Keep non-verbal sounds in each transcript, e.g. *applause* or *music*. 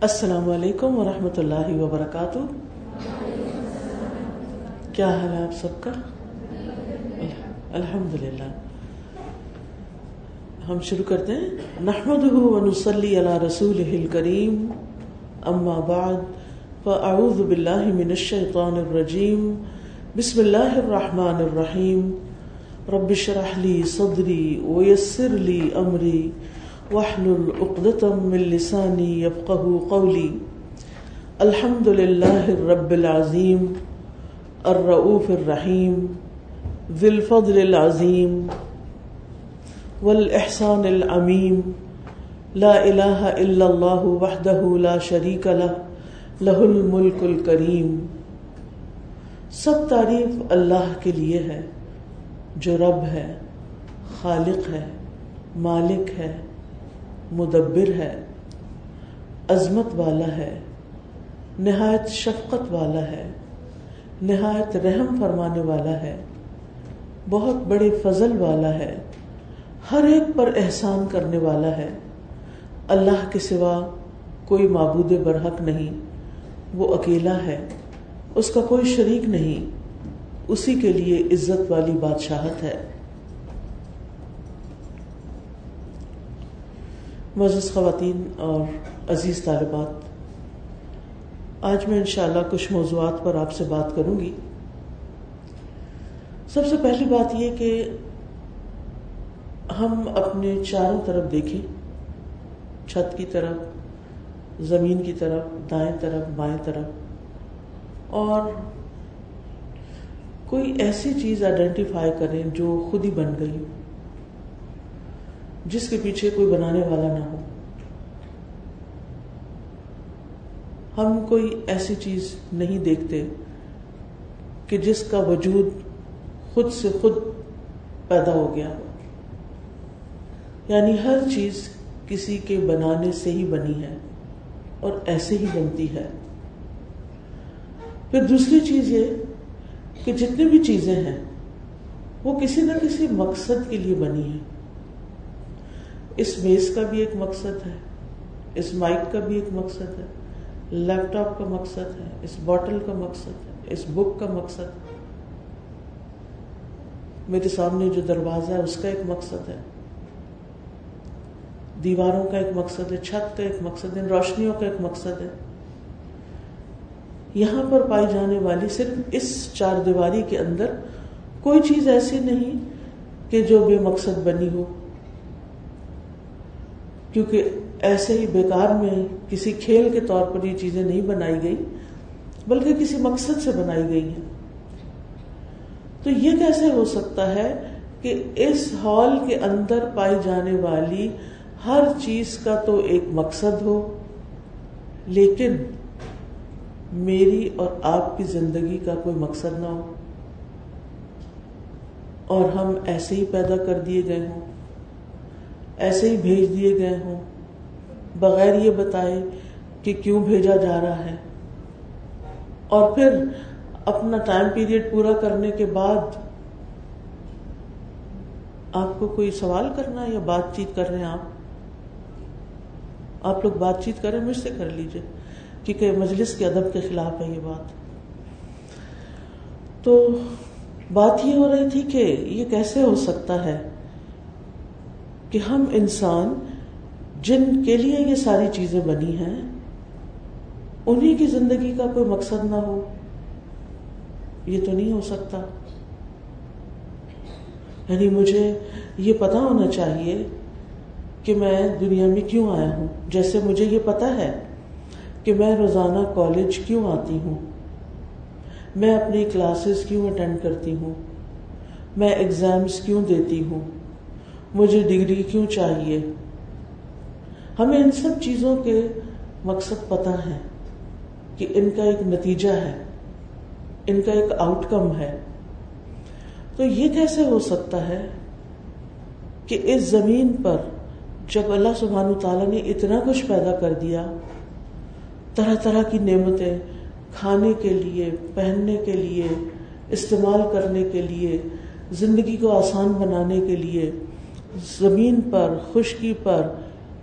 السلام علیکم ورحمۃ اللہ وبرکاتہ۔ کیا حال ہے آپ سب کا؟ الحمد للہ ہم شروع کرتے ہیں۔ نحمد ونسلی علی رسول کریم اما بعد، فاعوذ باللہ من الشیطان الرجیم۔ بسم اللہ الرحمن الرحیم۔ رب شرح لی صدری ویسر لی امری۔ واحلل عقدة من لساني يفقه قولي. الحمد لله الرب العظيم الرؤوف الرحيم ذي الفضل العظيم والإحسان العميم لا إله إلا الله وحده لا شريك له له الملك الكريم سب تعریف اللہ کے لیے ہے، جو رب ہے، خالق ہے، مالک ہے مدبر ہے، عظمت والا ہے، نہایت شفقت والا ہے، نہایت رحم فرمانے والا ہے، بہت بڑے فضل والا ہے، ہر ایک پر احسان کرنے والا ہے۔ اللہ کے سوا کوئی معبود برحق نہیں، وہ اکیلا ہے، اس کا کوئی شریک نہیں، اسی کے لیے عزت والی بادشاہت ہے۔ معزز خواتین اور عزیز طالبات، آج میں انشاءاللہ کچھ موضوعات پر آپ سے بات کروں گی۔ سب سے پہلی بات یہ کہ ہم اپنے چاروں طرف دیکھیں، چھت کی طرف، زمین کی طرف، دائیں طرف، بائیں طرف، اور کوئی ایسی چیز آئیڈینٹیفائی کریں جو خود ہی بن گئی۔ جس کے پیچھے کوئی بنانے والا نہ ہو۔ ہم کوئی ایسی چیز نہیں دیکھتے کہ جس کا وجود خود سے خود پیدا ہو گیا ہو۔ یعنی ہر چیز کسی کے بنانے سے ہی بنی ہے اور ایسے ہی بنتی ہے۔ پھر دوسری چیز یہ کہ جتنی بھی چیزیں ہیں، وہ کسی نہ کسی مقصد کے لیے بنی ہیں۔ اس میز کا بھی ایک مقصد ہے، اس مائک کا بھی ایک مقصد ہے، لیپ ٹاپ کا مقصد ہے، اس بوٹل کا مقصد ہے، اس بک کا مقصد ہے۔ میرے سامنے جو دروازہ ہے، اس کا ایک مقصد ہے۔ دیواروں کا ایک مقصد ہے، چھت کا ایک مقصد ہے روشنیوں کا ایک مقصد ہے۔ یہاں پر پائی جانے والی صرف اس چار دیواری کے اندر کوئی چیز ایسی نہیں کہ جو بے مقصد بنی ہو۔ کیونکہ ایسے ہی بیکار میں کسی کھیل کے طور پر یہ چیزیں نہیں بنائی گئی، بلکہ کسی مقصد سے بنائی گئی ہیں۔ تو یہ کیسے ہو سکتا ہے کہ اس ہال کے اندر پائی جانے والی ہر چیز کا تو ایک مقصد ہو، لیکن میری اور آپ کی زندگی کا کوئی مقصد نہ ہو، اور ہم ایسے ہی پیدا کر دیے گئے ہوں۔ ایسے ہی بھیج دیے گئے ہوں۔ بغیر یہ بتائے کہ کیوں بھیجا جا رہا ہے۔ اور پھر اپنا ٹائم پیریڈ پورا کرنے کے بعد آپ کو کوئی سوال کرنا ہے یا بات چیت کر رہے ہیں آپ؟ آپ لوگ بات چیت کریں، مجھ سے کر لیجیے کیونکہ مجلس کے ادب کے خلاف ہے یہ بات۔ تو بات یہ ہو رہی تھی کہ یہ کیسے ہو سکتا ہے؟ کہ ہم انسان جن کے لیے یہ ساری چیزیں بنی ہیں انہیں کی زندگی کا کوئی مقصد نہ ہو، یہ تو نہیں ہو سکتا۔ یعنی مجھے یہ پتا ہونا چاہیے کہ میں دنیا میں کیوں آیا ہوں۔ جیسے مجھے یہ پتا ہے کہ میں روزانہ کالج کیوں آتی ہوں۔ میں اپنی کلاسز کیوں اٹینڈ کرتی ہوں۔ میں ایگزامس کیوں دیتی ہوں۔ مجھے ڈگری کیوں چاہیے؟ ہمیں ان سب چیزوں کے مقصد پتا ہے کہ ان کا ایک نتیجہ ہے، ان کا ایک آؤٹ کم ہے۔ تو یہ کیسے ہو سکتا ہے کہ اس زمین پر جب اللہ سبحان تعالیٰ نے اتنا کچھ پیدا کر دیا، طرح طرح کی نعمتیں کھانے کے لیے، پہننے کے لیے، استعمال کرنے کے لیے، زندگی کو آسان بنانے کے لیے زمین پر، خشکی پر،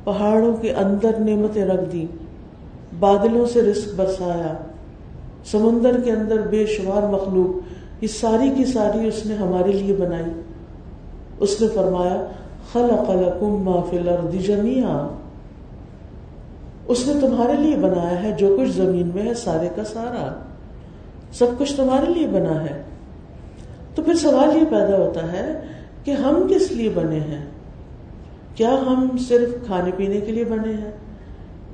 پہاڑوں کے اندر نعمتیں رکھ دی، بادلوں سے رزق برسایا، سمندر کے اندر بے شمار مخلوق، یہ ساری کی ساری اس نے ہمارے لیے بنائی۔ اس نے فرمایا، خلق لکم ما فی الارض جميعا اس نے تمہارے لیے بنایا ہے جو کچھ زمین میں ہے، سارے کا سارا۔ سب کچھ تمہارے لیے بنا ہے۔ تو پھر سوال یہ پیدا ہوتا ہے کہ ہم کس لیے بنے ہیں؟ کیا ہم صرف کھانے پینے کے لیے بنے ہیں؟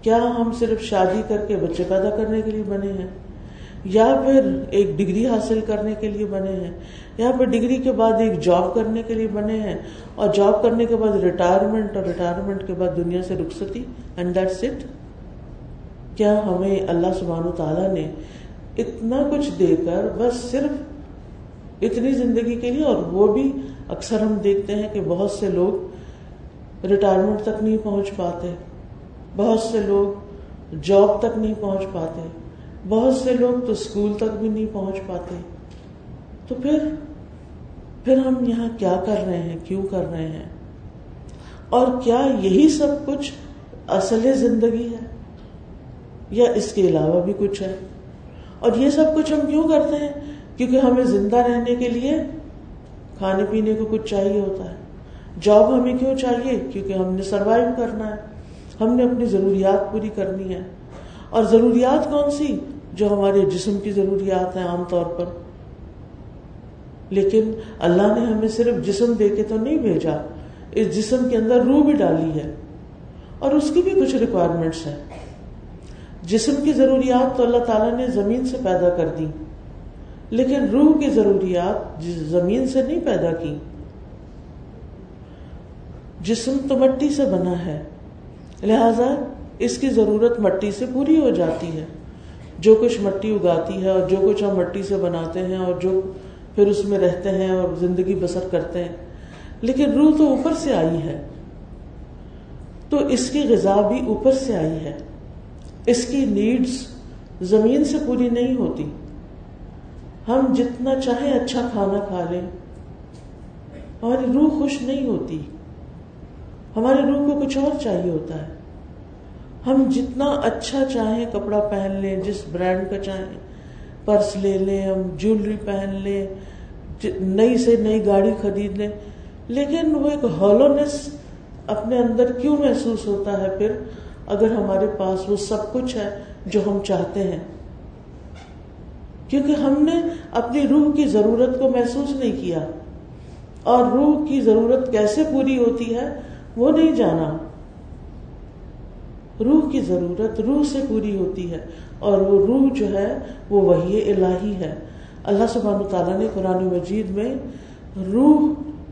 کیا ہم صرف شادی کر کے بچے پیدا کرنے کے لیے بنے ہیں؟ یا پھر ایک ڈگری حاصل کرنے کے لیے بنے ہیں؟ یا پھر ڈگری کے بعد ایک جاب کرنے کے لیے بنے ہیں؟ اور جاب کرنے کے بعد ریٹائرمنٹ اور ریٹائرمنٹ کے بعد دنیا سے رخصتی؟ اینڈ دیٹس اٹ کیا ہمیں اللہ سبحانہ و تعالیٰ نے اتنا کچھ دے کر بس صرف اتنی زندگی کے لیے اور وہ بھی اکثر ہم دیکھتے ہیں کہ بہت سے لوگ ریٹائرمنٹ تک نہیں پہنچ پاتے، بہت سے لوگ جاب تک نہیں پہنچ پاتے، بہت سے لوگ تو اسکول تک بھی نہیں پہنچ پاتے۔ تو پھر پھر ہم یہاں کیا کر رہے ہیں؟ کیوں کر رہے ہیں؟ اور کیا یہی سب کچھ اصل زندگی ہے؟ یا اس کے علاوہ بھی کچھ ہے؟ اور یہ سب کچھ ہم کیوں کرتے ہیں؟ کیونکہ ہمیں زندہ رہنے کے لیے کھانے پینے کو کچھ چاہیے ہوتا ہے۔ جاب ہمیں کیوں چاہیے؟ کیونکہ ہم نے سروائو کرنا ہے۔ ہم نے اپنی ضروریات پوری کرنی ہے۔ اور ضروریات کون سی؟ جو ہمارے جسم کی ضروریات ہیں عام طور پر۔ لیکن اللہ نے ہمیں صرف جسم دے کے تو نہیں بھیجا، اس جسم کے اندر روح بھی ڈالی ہے۔ اور اس کی بھی کچھ ریکوائرمنٹس ہیں۔ جسم کی ضروریات تو اللہ تعالیٰ نے زمین سے پیدا کر دی لیکن روح کی ضروریات زمین سے نہیں پیدا کی، جسم تو مٹی سے بنا ہے، لہذا اس کی ضرورت مٹی سے پوری ہو جاتی ہے۔ جو کچھ مٹی اگاتی ہے اور جو کچھ ہم مٹی سے بناتے ہیں اور جو پھر اس میں رہتے ہیں اور زندگی بسر کرتے ہیں۔ لیکن روح تو اوپر سے آئی ہے۔ تو اس کی غذا بھی اوپر سے آئی ہے۔ اس کی نیڈس زمین سے پوری نہیں ہوتی۔ ہم جتنا چاہیں اچھا کھانا کھا لیں۔ ہماری روح خوش نہیں ہوتی۔ ہماری روح کو کچھ اور چاہیے ہوتا ہے۔ ہم جتنا اچھا چاہیں کپڑا پہن لیں، جس برانڈ کا چاہیں پرس لے لیں، ہم جیولری پہن لیں جی، نئی سے نئی گاڑی خرید لیں۔ لیکن وہ ایک ہالونیس اپنے اندر کیوں محسوس ہوتا ہے پھر؟ اگر ہمارے پاس وہ سب کچھ ہے جو ہم چاہتے ہیں۔ کیونکہ ہم نے اپنی روح کی ضرورت کو محسوس نہیں کیا۔ اور روح کی ضرورت کیسے پوری ہوتی ہے وہ نہیں جانا۔ روح کی ضرورت روح سے پوری ہوتی ہے اور وہ روح جو ہے وہ وہی الہی ہے۔ اللہ سبحانہ تعالیٰ نے قرآن مجید میں روح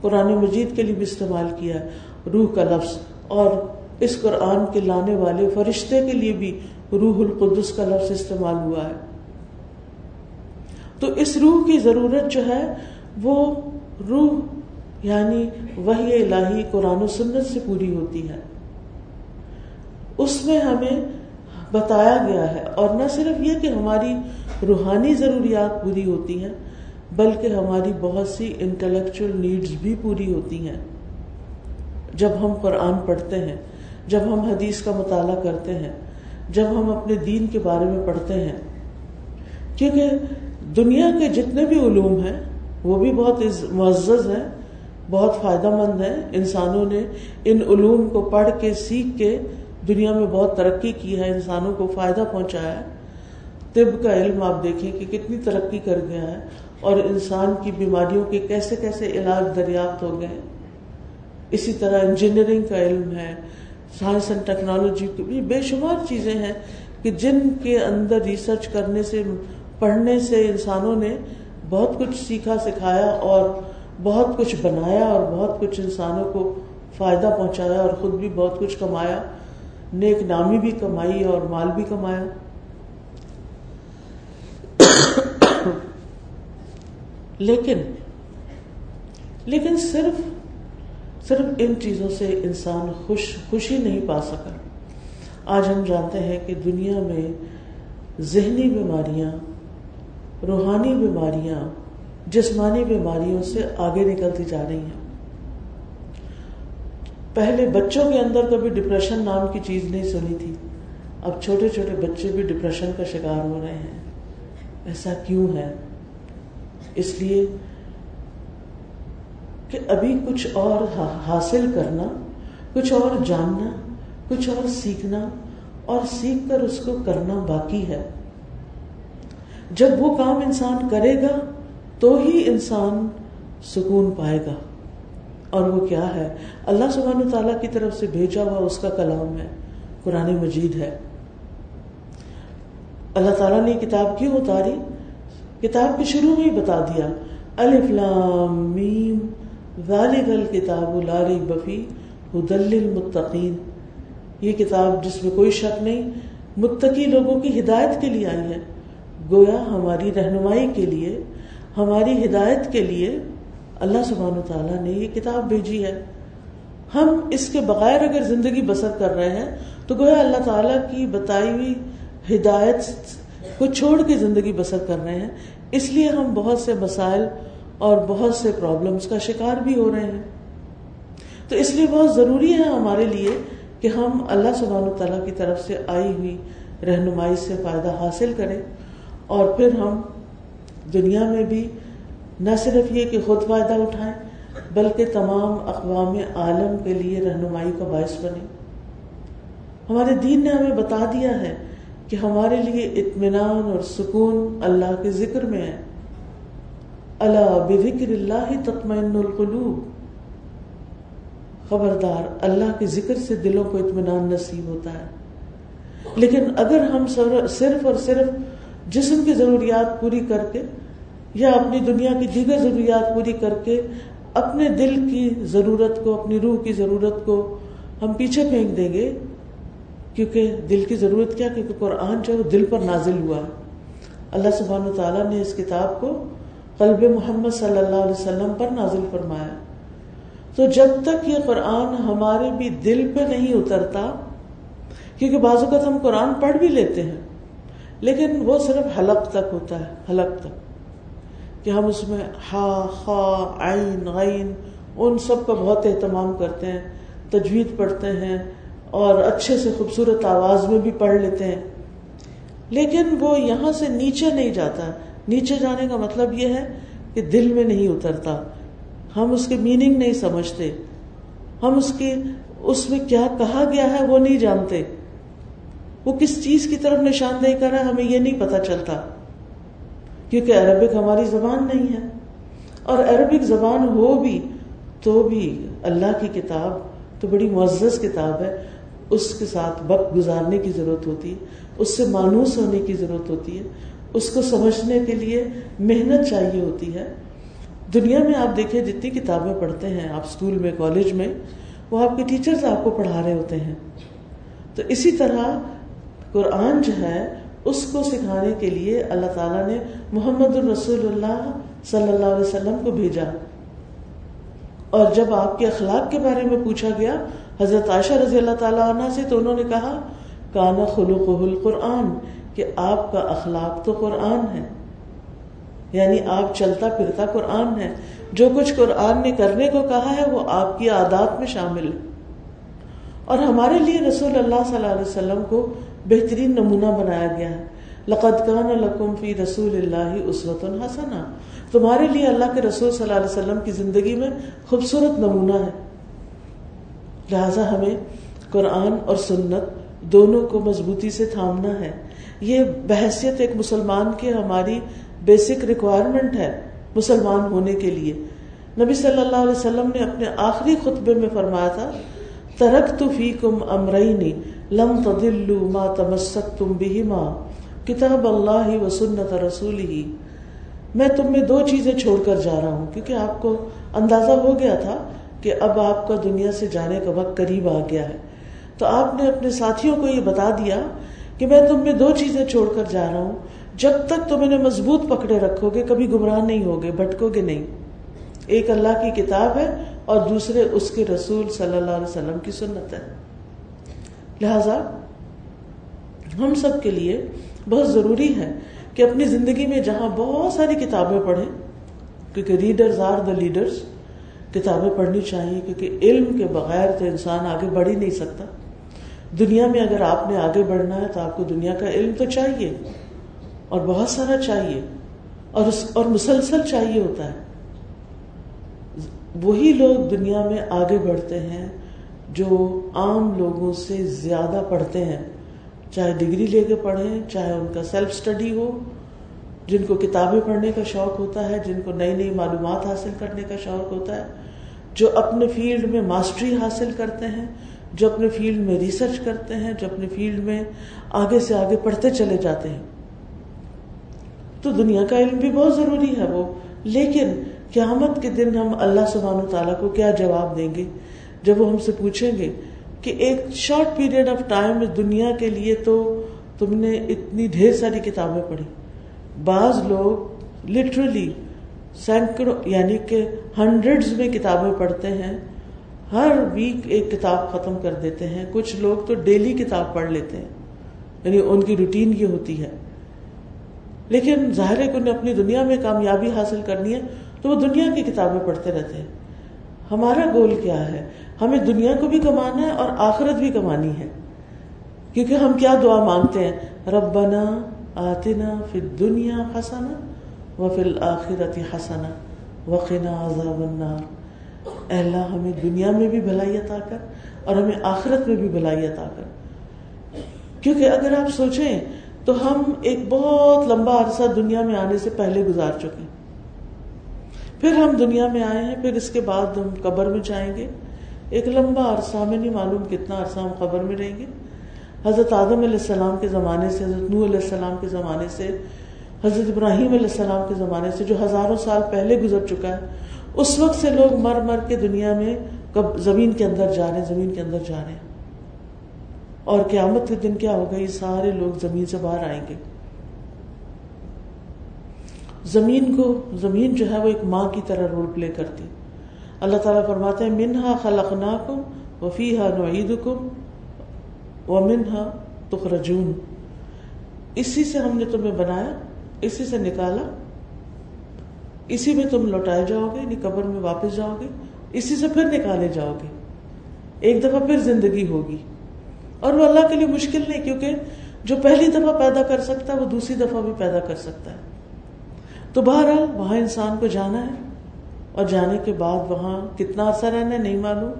قرآن مجید کے لیے بھی استعمال کیا ہے۔ روح کا لفظ اور اس قرآن کے لانے والے فرشتے کے لیے بھی روح القدس کا لفظ استعمال ہوا ہے۔ تو اس روح کی ضرورت جو ہے وہ روح یعنی وہی الہی قرآن و سنت سے پوری ہوتی ہے۔ اس میں ہمیں بتایا گیا ہے اور نہ صرف یہ کہ ہماری روحانی ضروریات پوری ہوتی ہیں، بلکہ ہماری بہت سی انٹلیکچل نیڈز بھی پوری ہوتی ہیں۔ جب ہم قرآن پڑھتے ہیں، جب ہم حدیث کا مطالعہ کرتے ہیں، جب ہم اپنے دین کے بارے میں پڑھتے ہیں، کیونکہ دنیا کے جتنے بھی علوم ہیں، وہ بھی بہت معزز ہیں، بہت فائدہ مند ہیں۔ انسانوں نے ان علوم کو پڑھ کے، سیکھ کے دنیا میں بہت ترقی کی ہے، انسانوں کو فائدہ پہنچایا ہے۔ طب کا علم آپ دیکھیں کہ کتنی ترقی کر گیا ہے اور انسان کی بیماریوں کے کیسے کیسے علاج دریافت ہو گئے۔ اسی طرح انجینئرنگ کا علم ہے سائنس اینڈ ٹیکنالوجی کی بے شمار چیزیں ہیں کہ جن کے اندر ریسرچ کرنے سے پڑھنے سے انسانوں نے بہت کچھ سیکھا، سکھایا اور بہت کچھ بنایا اور بہت کچھ انسانوں کو فائدہ پہنچایا اور خود بھی بہت کچھ کمایا۔ نیک نامی بھی کمائی اور مال بھی کمایا۔ لیکن لیکن صرف صرف ان چیزوں سے انسان خوش، خوشی نہیں پا سکا۔ آج ہم جانتے ہیں کہ دنیا میں ذہنی بیماریاں روحانی بیماریاں، جسمانی بیماریوں سے آگے نکلتی جا رہی ہیں۔ پہلے بچوں کے اندر کبھی ڈپریشن نام کی چیز نہیں سنی تھی۔ اب چھوٹے چھوٹے بچے بھی ڈپریشن کا شکار ہو رہے ہیں۔ ایسا کیوں ہے؟ اس لیے کہ ابھی کچھ اور حاصل کرنا، کچھ اور جاننا، کچھ اور سیکھنا اور سیکھ کر اس کو کرنا باقی ہے۔ جب وہ کام انسان کرے گا تو ہی انسان سکون پائے گا۔ اور وہ کیا ہے؟ اللہ سبحانہ تعالیٰ کی طرف سے بھیجا ہوا اس کا کلام ہے، قرآن مجید ہے۔ اللہ تعالیٰ نے کتاب کیوں اتاری؟ کتاب کے شروع میں ہی بتا دیا۔ الف لام میم، ذالک الکتاب لا ریب فی ہدل للمتقین۔ یہ کتاب جس میں کوئی شک نہیں، متقی لوگوں کی ہدایت کے لیے آئی ہے۔ گویا ہماری رہنمائی کے لیے، ہماری ہدایت کے لیے اللہ سبحان و تعالیٰ نے یہ کتاب بھیجی ہے۔ ہم اس کے بغیر اگر زندگی بسر کر رہے ہیں، تو گویا اللہ تعالیٰ کی بتائی ہوئی ہدایت کو چھوڑ کے زندگی بسر کر رہے ہیں۔ اس لیے ہم بہت سے مسائل اور بہت سے پرابلمس کا شکار بھی ہو رہے ہیں۔ تو اس لیے بہت ضروری ہے ہمارے لیے کہ ہم اللہ سبحانہ تعالیٰ کی طرف سے آئی ہوئی رہنمائی سے فائدہ حاصل کریں۔ اور پھر ہم دنیا میں بھی نہ صرف یہ کہ خود فائدہ اٹھائیں، بلکہ تمام اقوام عالم کے لیے رہنمائی کا باعث بنے ہمارے دین نے ہمیں بتا دیا ہے کہ ہمارے لیے اطمینان اور سکون اللہ کے ذکر میں ہے۔ اللہ بکر اللہ تطمئن القلوب۔ خبردار، اللہ کے ذکر سے دلوں کو اطمینان نصیب ہوتا ہے۔ لیکن اگر ہم صرف اور صرف جسم کی ضروریات پوری کر کے یا اپنی دنیا کی دیگر ضروریات پوری کر کے اپنے دل کی ضرورت کو، اپنی روح کی ضرورت کو ہم پیچھے پھینک دیں گے۔ کیونکہ دل کی ضرورت کیا؟ کیونکہ قرآن جو دل پر نازل ہوا ہے۔ اللہ سبحانہ تعالیٰ نے اس کتاب کو قلب محمد صلی اللہ علیہ وسلم پر نازل فرمایا۔ تو جب تک یہ قرآن ہمارے بھی دل پہ نہیں اترتا، کیونکہ بعض اوقات ہم قرآن پڑھ بھی لیتے ہیں۔ لیکن وہ صرف حلق تک ہوتا ہے، حلق تک۔ کہ ہم اس میں ہا، خا، عین، غین، ان سب کا بہت اہتمام کرتے ہیں، تجوید پڑھتے ہیں اور اچھے سے خوبصورت آواز میں بھی پڑھ لیتے ہیں۔ لیکن وہ یہاں سے نیچے نہیں جاتا۔ نیچے جانے کا مطلب یہ ہے کہ دل میں نہیں اترتا۔ ہم اس کے میننگ نہیں سمجھتے۔ ہم اس کی، اس میں کیا کہا گیا ہے وہ نہیں جانتے۔ وہ کس چیز کی طرف نشاندہی کر رہا ہے ہمیں یہ نہیں پتا چلتا، کیونکہ عربک ہماری زبان نہیں ہے۔ اور عربک زبان ہو بھی تو بھی اللہ کی کتاب تو بڑی معزز کتاب ہے۔ اس کے ساتھ وقت گزارنے کی ضرورت ہوتی ہے، اس سے مانوس ہونے کی ضرورت ہوتی ہے، اس کو سمجھنے کے لیے محنت چاہیے ہوتی ہے۔ دنیا میں آپ دیکھیں جتنی کتابیں پڑھتے ہیں، آپ اسکول میں، کالج میں، وہ آپ کے ٹیچرز آپ کو پڑھا رہے ہوتے ہیں۔ تو اسی طرح قرآن جو ہے، اس کو سکھانے کے لیے اللہ تعالیٰ نے محمد الرسول اللہ صلی اللہ علیہ وسلم کو بھیجا۔ اور جب آپ کے اخلاق کے بارے میں پوچھا گیا، حضرت عائشہ رضی اللہ تعالیٰ عنہ سے تو انہوں نے کہا، کانا خلوق القرآن، کہ آپ کا اخلاق تو قرآن ہے۔ یعنی آپ چلتا پھرتا قرآن ہے۔ جو کچھ قرآن نے کرنے کو کہا ہے، وہ آپ کی عادات میں شامل ہے۔ اور ہمارے لیے رسول اللہ صلی اللہ علیہ وسلم کو بہترین نمونہ بنایا گیا ہے۔ لقد کان لکم فی رسول اللہ اسوت الحسنہ تمہارے لیے اللہ کے رسول صلی اللہ علیہ وسلم کی زندگی میں خوبصورت نمونہ ہے۔ لہذا ہمیں قرآن اور سنت دونوں کو مضبوطی سے تھامنا ہے۔ یہ بحثیت ایک مسلمان کے ہماری بیسک ریکوائرمنٹ ہے مسلمان ہونے کے لیے۔ نبی صلی اللہ علیہ وسلم نے اپنے آخری خطبے میں فرمایا تھا ترک تو فی کم امرئی لم تدلو ما تمسک تم بھی کتاب اللہ و سنت رسول ہی میں تم میں دو چیزیں چھوڑ کر جا رہا ہوں، کیونکہ آپ کو اندازہ ہو گیا تھا کہ اب آپ کا دنیا سے جانے کا وقت قریب آ گیا ہے۔ تو آپ نے اپنے ساتھیوں کو یہ بتا دیا کہ میں تم میں دو چیزیں چھوڑ کر جا رہا ہوں۔ جب تک تم انہیں مضبوط پکڑے رکھو گے، کبھی گمراہ نہیں ہوگے، بھٹکو گے نہیں۔ ایک اللہ کی کتاب ہے اور دوسرے اس کے رسول صلی اللہ علیہ وسلم کی سنت ہے۔ لہذا ہم سب کے لیے بہت ضروری ہے کہ اپنی زندگی میں جہاں بہت ساری کتابیں پڑھیں، کیونکہ ریڈرز آر دا لیڈرز کتابیں پڑھنی چاہیے کیونکہ علم کے بغیر تو انسان آگے بڑھ ہی نہیں سکتا۔ دنیا میں اگر آپ نے آگے بڑھنا ہے تو آپ کو دنیا کا علم تو چاہیے، اور بہت سارا چاہیے، اور اس، اور مسلسل چاہیے ہوتا ہے۔ وہی لوگ دنیا میں آگے بڑھتے ہیں جو عام لوگوں سے زیادہ پڑھتے ہیں، چاہے ڈگری لے کے پڑھیں، چاہے ان کا سیلف اسٹڈی ہو، جن کو کتابیں پڑھنے کا شوق ہوتا ہے، جن کو نئی نئی معلومات حاصل کرنے کا شوق ہوتا ہے، جو اپنے فیلڈ میں ماسٹری حاصل کرتے ہیں، جو اپنے فیلڈ میں ریسرچ کرتے ہیں، جو اپنے فیلڈ میں آگے سے آگے پڑھتے چلے جاتے ہیں۔ تو دنیا کا علم بھی بہت ضروری ہے وہ۔ لیکن قیامت کے دن ہم اللہ سبحانہ تعالیٰ کو کیا جواب دیں گے؟ جب وہ ہم سے پوچھیں گے کہ ایک شارٹ پیریڈ آف ٹائم دنیا کے لیے تو تم نے اتنی ڈھیر ساری کتابیں پڑھی۔ بعض لوگ لٹرلی سینکڑوں یعنی کہ ہنڈریڈ میں کتابیں پڑھتے ہیں، ہر ویک ایک کتاب ختم کر دیتے ہیں۔ کچھ لوگ تو ڈیلی کتاب پڑھ لیتے ہیں یعنی ان کی روٹین یہ ہوتی ہے۔ لیکن ظاہر ہے کہ انہیں اپنی دنیا میں کامیابی حاصل کرنی ہے، تو وہ دنیا کی کتابیں پڑھتے رہتے ہیں۔ ہمارا گول کیا ہے؟ ہمیں دنیا کو بھی کمانا ہے اور آخرت بھی کمانی ہے۔ کیونکہ ہم کیا دعا مانگتے ہیں؟ ربنا آتنا فی دنیا حسنا و فی الآخرت حسنا وقنا عذاب النار۔ اے اللہ، ہمیں دنیا میں بھی بھلائی عطا کر اور ہمیں آخرت میں بھی بھلائی عطا کر۔ کیونکہ اگر آپ سوچیں تو ہم ایک بہت لمبا عرصہ دنیا میں آنے سے پہلے گزار چکے پھر ہم دنیا میں آئے ہیں، پھر اس کے بعد ہم قبر میں جائیں گے۔ ایک لمبا عرصہ ہمیں نہیں معلوم کتنا عرصہ ہم قبر میں رہیں گے۔ حضرت آدم علیہ السلام کے زمانے سے، حضرت نو علیہ السلام کے زمانے سے، حضرت ابراہیم علیہ السلام کے زمانے سے جو ہزاروں سال پہلے گزر چکا ہے، اس وقت سے لوگ مر مر کے دنیا میں زمین کے اندر جا رہے ہیں، زمین کے اندر جا رہے ہیں۔ اور قیامت کے دن کیا ہوگا؟ یہ سارے لوگ زمین سے باہر آئیں گے۔ زمین کو، زمین جو ہے وہ ایک ماں کی طرح رول پلے کرتی۔ اللہ تعالیٰ فرماتے ہیں، منہا خلقنا کم وفی ہا نعید کم و منہا تخرجون. اسی سے ہم نے تمہیں بنایا، اسی سے نکالا، اسی میں تم لوٹائے جاؤ گے یعنی قبر میں واپس جاؤ گے اسی سے پھر نکالے جاؤ گے ایک دفعہ پھر زندگی ہوگی، اور وہ اللہ کے لیے مشکل نہیں، کیونکہ جو پہلی دفعہ پیدا کر سکتا ہے، وہ دوسری دفعہ بھی پیدا کر سکتا ہے، تو بہرحال وہاں انسان کو جانا ہے اور جانے کے بعد وہاں کتنا عرصہ رہنا ہے نہیں معلوم۔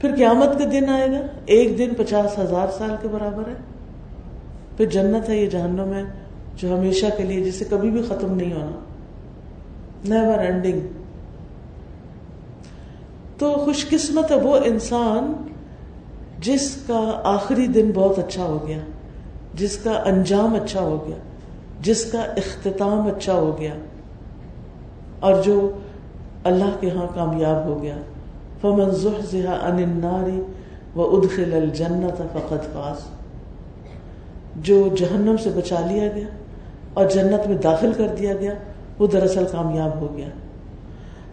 پھر قیامت کا دن آئے گا، ایک دن پچاس ہزار سال کے برابر ہے۔ پھر جنت ہے یہ جہنم ہے جو ہمیشہ کے لیے جسے کبھی بھی ختم نہیں ہونا۔ نیور اینڈنگ تو خوش قسمت ہے وہ انسان جس کا آخری دن بہت اچھا ہو گیا، جس کا انجام اچھا ہو گیا، جس کا اختتام اچھا ہو گیا۔ اور جو اللہ کے ہاں کامیاب ہو گیا۔ فمن ان النار و ادخل الجنت فاز۔ جو جہنم سے بچا لیا گیا اور جنت میں داخل کر دیا گیا، وہ دراصل کامیاب ہو گیا۔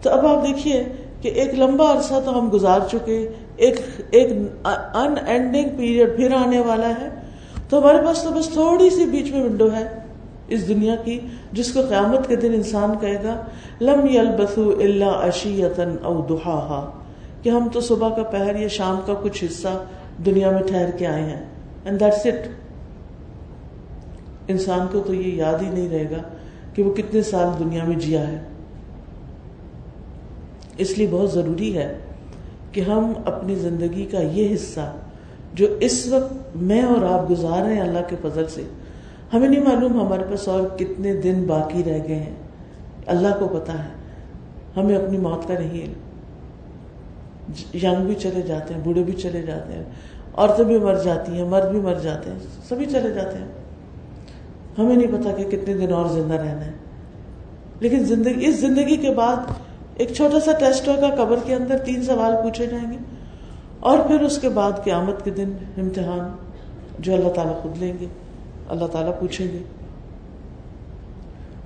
تو اب آپ دیکھیے کہ ایک لمبا عرصہ تو ہم گزار چکے، ایک ایک ان اینڈنگ پیریڈ پھر آنے والا ہے۔ تو ہمارے پاس تو بس تھوڑی سی بیچ میں ونڈو ہے۔ اس دنیا کی جس کو قیامت کے دن انسان کہے گا، لم یلبثو الا اشیتن او دحاہا۔ کہ ہم تو صبح کا پہر یا شام کا کچھ حصہ دنیا میں ٹھہر کے آئے ہیں۔ اینڈ دیٹس اٹ انسان کو تو یہ یاد ہی نہیں رہے گا کہ وہ کتنے سال دنیا میں جیا ہے۔ اس لیے بہت ضروری ہے کہ ہم اپنی زندگی کا یہ حصہ جو اس وقت میں اور آپ گزار رہے ہیں اللہ کے فضل سے ہمیں نہیں معلوم ہمارے پاس اور کتنے دن باقی رہ گئے ہیں۔ اللہ کو پتا ہے۔ ہمیں اپنی موت کا نہیں ینگ بھی چلے جاتے ہیں، بوڑھے بھی چلے جاتے ہیں۔ عورتیں بھی مر جاتی ہیں، مرد بھی مر جاتے ہیں۔ سبھی چلے جاتے ہیں۔ ہمیں نہیں پتا کہ کتنے دن اور زندہ رہنا ہے۔ لیکن زندگی، اس زندگی کے بعد ایک چھوٹا سا ٹیسٹ ہوگا، قبر کے اندر تین سوال پوچھے جائیں گے۔ اور پھر اس کے بعد قیامت کے دن امتحان جو اللہ تعالیٰ خود لیں گے۔ اللہ تعالیٰ پوچھیں گے۔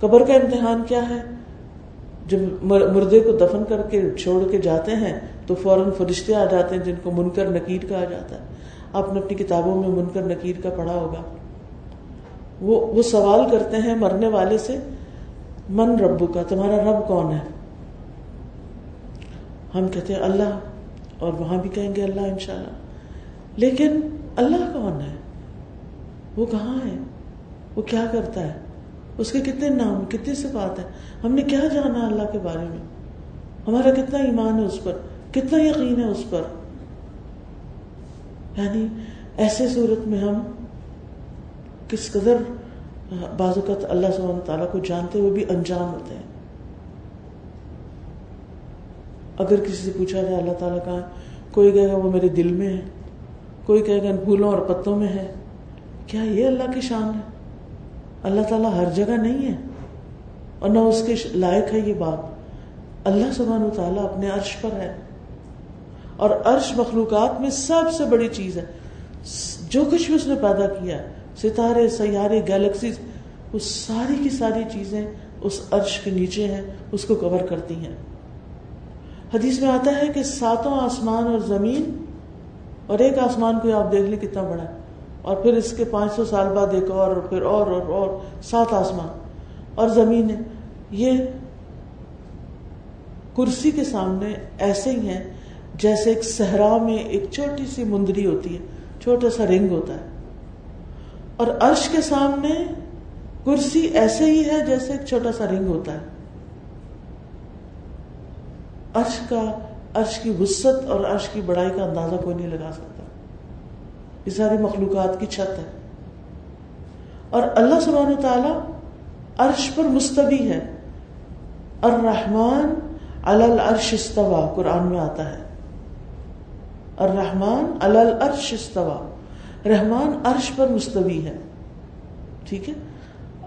قبر کا امتحان کیا ہے؟ جب مردے کو دفن کر کے چھوڑ کے جاتے ہیں، تو فوراً فرشتے آ جاتے ہیں جن کو منکر نکیر کہا جاتا ہے۔ آپ نے اپنی کتابوں میں منکر نکیر کا پڑھا ہوگا۔ وہ وہ سوال کرتے ہیں مرنے والے سے، من ربو کا تمہارا رب کون ہے؟ ہم کہتے ہیں اللہ، اور وہاں بھی کہیں گے اللہ انشاءاللہ۔ لیکن اللہ کون ہے؟ وہ کہاں ہے؟ وہ کیا کرتا ہے؟ اس کے کتنے نام، کتنی صفات ہیں؟ ہم نے کیا جانا اللہ کے بارے میں؟ ہمارا کتنا ایمان ہے اس پر؟ کتنا یقین ہے اس پر؟ یعنی ایسے صورت میں ہم کس قدر، بعض اوقات اللہ سبحانہ تعالیٰ کو جانتے ہوئے بھی انجان ہوتے ہیں۔ اگر کسی سے پوچھا جائے اللہ تعالیٰ کا کوئی کہے گا وہ میرے دل میں ہے، کوئی کہے گا پھولوں اور پتوں میں ہے۔ کیا یہ اللہ کی شان ہے؟ اللہ تعالیٰ ہر جگہ نہیں ہے اور نہ اس کے لائق ہے یہ بات۔ اللہ سبحانہ تعالیٰ اپنے عرش پر ہے۔ اور عرش مخلوقات میں سب سے بڑی چیز ہے۔ جو کچھ بھی اس نے پیدا کیا ستارے، سیارے، گیلیکسیز، وہ ساری کی ساری چیزیں اس عرش کے نیچے ہیں، اس کو کور کرتی ہیں۔ حدیث میں آتا ہے کہ ساتوں آسمان اور زمین اور ایک آسمان کو آپ دیکھ لیں کتنا بڑا ہے۔ اور پھر اس کے پانچ سو سال بعد ایک اور اور پھر اور اور اور سات آسمان اور زمین یہ کرسی کے سامنے ایسے ہی ہیں جیسے ایک صحرا میں ایک چھوٹی سی مندری ہوتی ہے، چھوٹا سا رنگ ہوتا ہے۔ اور عرش کے سامنے کرسی ایسے ہی ہے جیسے ایک چھوٹا سا رنگ ہوتا ہے۔ عرش کا، عرش کی وسط اور عرش کی بڑائی کا اندازہ کوئی نہیں لگا سکتا۔ یہ ساری مخلوقات کی چھت ہے۔ اور اللہ سبحانہ تعالی عرش پر مستوی ہے۔ الرحمن العرش استوا قرآن میں آتا ہے۔ الرحمن العرش استوا رحمان عرش پر مستوی ہے۔ ٹھیک ہے؟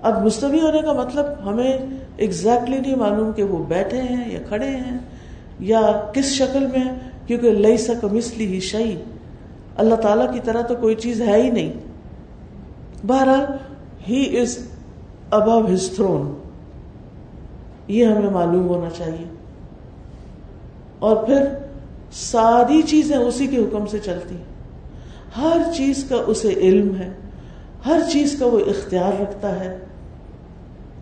اب مستوی ہونے کا مطلب ہمیں ایگزیکٹلی نہیں معلوم کہ وہ بیٹھے ہیں یا کھڑے ہیں یا کس شکل میں، کیونکہ لئی سک مسلی ہی شعی اللہ تعالی کی طرح تو کوئی چیز ہے ہی نہیں۔ بہرحال ہی از ابو ہز تھرون یہ ہمیں معلوم ہونا چاہیے۔ اور پھر ساری چیزیں اسی کے حکم سے چلتی ہر چیز کا اسے علم ہے۔ ہر چیز کا وہ اختیار رکھتا ہے۔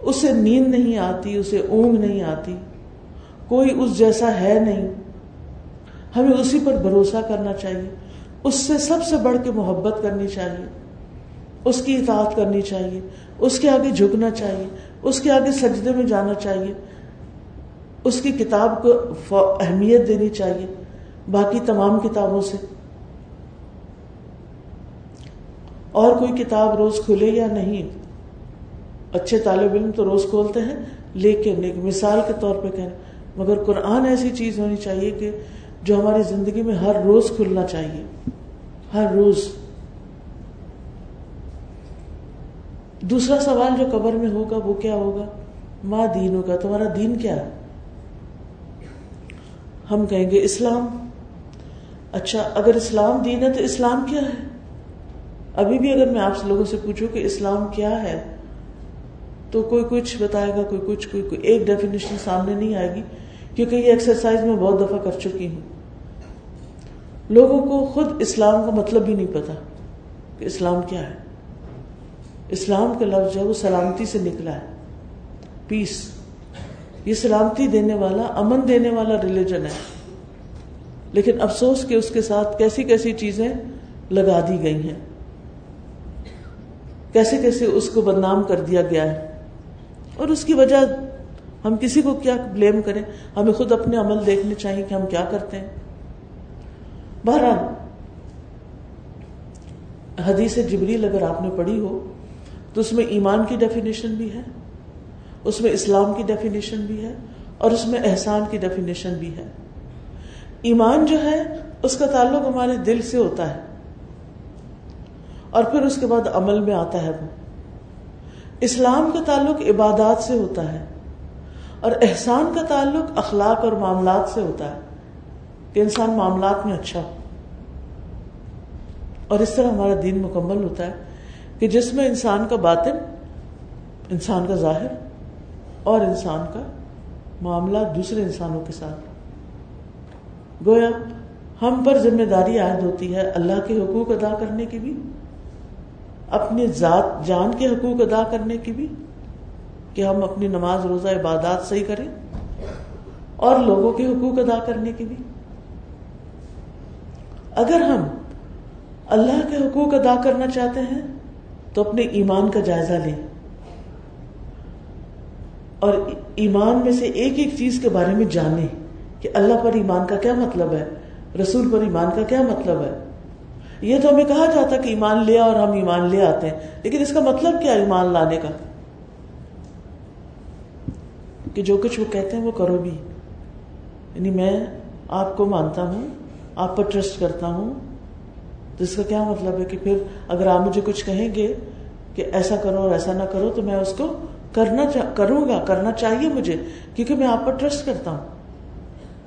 اسے نیند نہیں آتی، اسے اونگ نہیں آتی۔ کوئی اس جیسا ہے نہیں۔ ہمیں اسی پر بھروسہ کرنا چاہیے۔ اس سے سب سے بڑھ کے محبت کرنی چاہیے، اس کی اطاعت کرنی چاہیے، اس کے آگے جھکنا چاہیے، اس کے آگے سجدے میں جانا چاہیے، اس کی کتاب کو اہمیت دینی چاہیے، باقی تمام کتابوں سے۔ اور کوئی کتاب روز کھلے یا نہیں؟ اچھے طالب علم تو روز کھولتے ہیں، لیکن ایک مثال کے طور پہ کہنا، مگر قرآن ایسی چیز ہونی چاہیے کہ جو ہماری زندگی میں ہر روز کھلنا چاہیے۔ ہر روز۔ دوسرا سوال جو قبر میں ہوگا وہ کیا ہوگا؟ ماں دین ہوگا۔ تمہارا دین کیا ہے؟ ہم کہیں گے اسلام۔ اچھا اگر اسلام دین ہے تو اسلام کیا ہے؟ ابھی بھی اگر میں آپ سے لوگوں سے پوچھوں کہ اسلام کیا ہے، تو کوئی کچھ بتائے گا، کوئی کچھ، کوئی کوئی ایک ڈیفینیشن سامنے نہیں آئے گی، کیونکہ یہ ایکسرسائز میں بہت دفعہ کر چکی ہوں۔ لوگوں کو خود اسلام کا مطلب بھی نہیں پتا کہ اسلام کیا ہے۔ اسلام کا لفظ جو ہے وہ سلامتی سے نکلا ہے۔ پیس یہ سلامتی دینے والا، امن دینے والا ریلیجن ہے۔ لیکن افسوس کہ اس کے ساتھ کیسی کیسی چیزیں لگا دی گئی ہیں۔ کیسے کیسے اس کو بدنام کر دیا گیا ہے۔ اور اس کی وجہ ہم کسی کو کیا بلیم کریں؟ ہمیں خود اپنے عمل دیکھنے چاہیے کہ ہم کیا کرتے ہیں۔ بہرحال، حدیث جبریل اگر آپ نے پڑھی ہو، تو اس میں ایمان کی ڈیفینیشن بھی ہے، اس میں اسلام کی ڈیفینیشن بھی ہے، اور اس میں احسان کی ڈیفینیشن بھی ہے۔ ایمان جو ہے، اس کا تعلق ہمارے دل سے ہوتا ہے، اور پھر اس کے بعد عمل میں آتا ہے وہ۔ اسلام کا تعلق عبادات سے ہوتا ہے، اور احسان کا تعلق اخلاق اور معاملات سے ہوتا ہے۔ کہ انسان معاملات میں اچھا ہو۔ اور اس طرح ہمارا دین مکمل ہوتا ہے کہ جس میں انسان کا باطن، انسان کا ظاہر اور انسان کا معاملہ دوسرے انسانوں کے ساتھ۔ گویا ہم پر ذمہ داری عائد ہوتی ہے اللہ کے حقوق ادا کرنے کی بھی، اپنی ذات جان کے حقوق ادا کرنے کی بھی، کہ ہم اپنی نماز، روزہ، عبادات صحیح کریں اور لوگوں کے حقوق ادا کرنے کی بھی۔ اگر ہم اللہ کے حقوق ادا کرنا چاہتے ہیں، تو اپنے ایمان کا جائزہ لیں۔ اور ایمان میں سے ایک ایک چیز کے بارے میں جانیں کہ اللہ پر ایمان کا کیا مطلب ہے، رسول پر ایمان کا کیا مطلب ہے۔ یہ تو ہمیں کہا جاتا کہ ایمان لیا اور ہم ایمان لے آتے ہیں، لیکن اس کا مطلب کیا ایمان لانے کا؟ کہ جو کچھ وہ کہتے ہیں وہ کرو بھی۔ یعنی میں آپ کو مانتا ہوں آپ پر ٹرسٹ کرتا ہوں، تو اس کا کیا مطلب ہے کہ پھر اگر آپ مجھے کچھ کہیں گے کہ ایسا کرو اور ایسا نہ کرو، تو میں اس کو کرنا کروں گا، کرنا چاہیے مجھے، کیونکہ میں آپ پر ٹرسٹ کرتا ہوں۔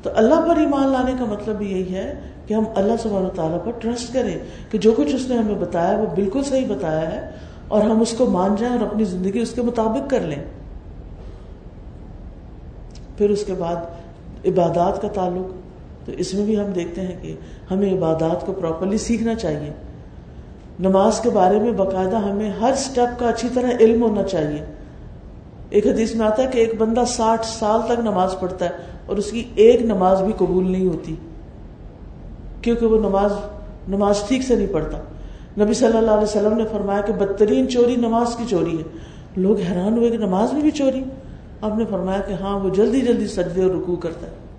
تو اللہ پر ایمان لانے کا مطلب بھی یہی ہے کہ ہم اللہ سبحانہ تعالیٰ پر ٹرسٹ کریں کہ جو کچھ اس نے ہمیں بتایا وہ بالکل صحیح بتایا ہے اور ہم اس کو مان جائیں اور اپنی زندگی اس کے مطابق کر لیں۔ پھر اس کے بعد عبادات کا تعلق تو اس میں بھی ہم دیکھتے ہیں کہ ہمیں عبادات کو پراپرلی سیکھنا چاہیے۔ نماز کے بارے میں باقاعدہ ہمیں ہر سٹیپ کا اچھی طرح علم ہونا چاہیے۔ ایک حدیث میں آتا ہے کہ ایک بندہ ساٹھ سال تک نماز پڑھتا ہے اور اس کی ایک نماز بھی قبول نہیں ہوتی۔ کیونکہ وہ نماز نماز ٹھیک سے نہیں پڑھتا۔ نبی صلی اللہ علیہ وسلم نے فرمایا کہ بدترین چوری نماز کی چوری ہے۔ لوگ حیران ہوئے کہ نماز میں بھی چوری۔ آپ نے فرمایا کہ ہاں وہ جلدی جلدی سجدے اور رکوع کرتا ہے۔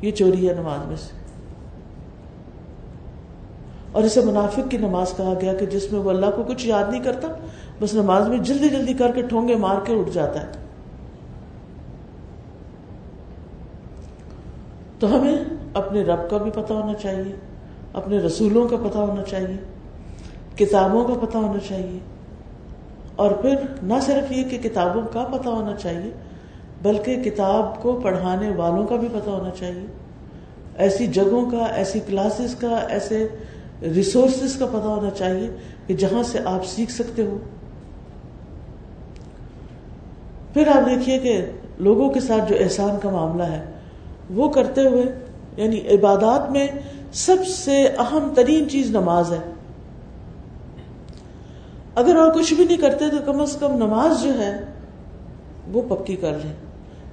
یہ چوری ہے نماز میں سے۔ اور اسے منافق کی نماز کہا گیا کہ جس میں وہ اللہ کو کچھ یاد نہیں کرتا، بس نماز میں جلدی جلدی کر کے ٹھونگے مار کے اٹھ جاتا ہے۔ تو ہمیں اپنے رب کا بھی پتا ہونا چاہیے، اپنے رسولوں کا پتا ہونا چاہیے، کتابوں کا پتا ہونا چاہیے، اور پھر نہ صرف یہ کہ کتابوں کا پتا ہونا چاہیے بلکہ کتاب کو پڑھانے والوں کا بھی پتا ہونا چاہیے۔ ایسی جگہوں کا، ایسی کلاسز کا، ایسے ریسورسز کا پتا ہونا چاہیے کہ جہاں سے آپ سیکھ سکتے ہو۔ پھر آپ دیکھیے کہ لوگوں کے ساتھ جو احسان کا معاملہ ہے، وہ کرتے ہوئے یعنی عبادات میں سب سے اہم ترین چیز نماز ہے۔ اگر اور کچھ بھی نہیں کرتے تو کم از کم نماز جو ہے، وہ پکی کر لیں۔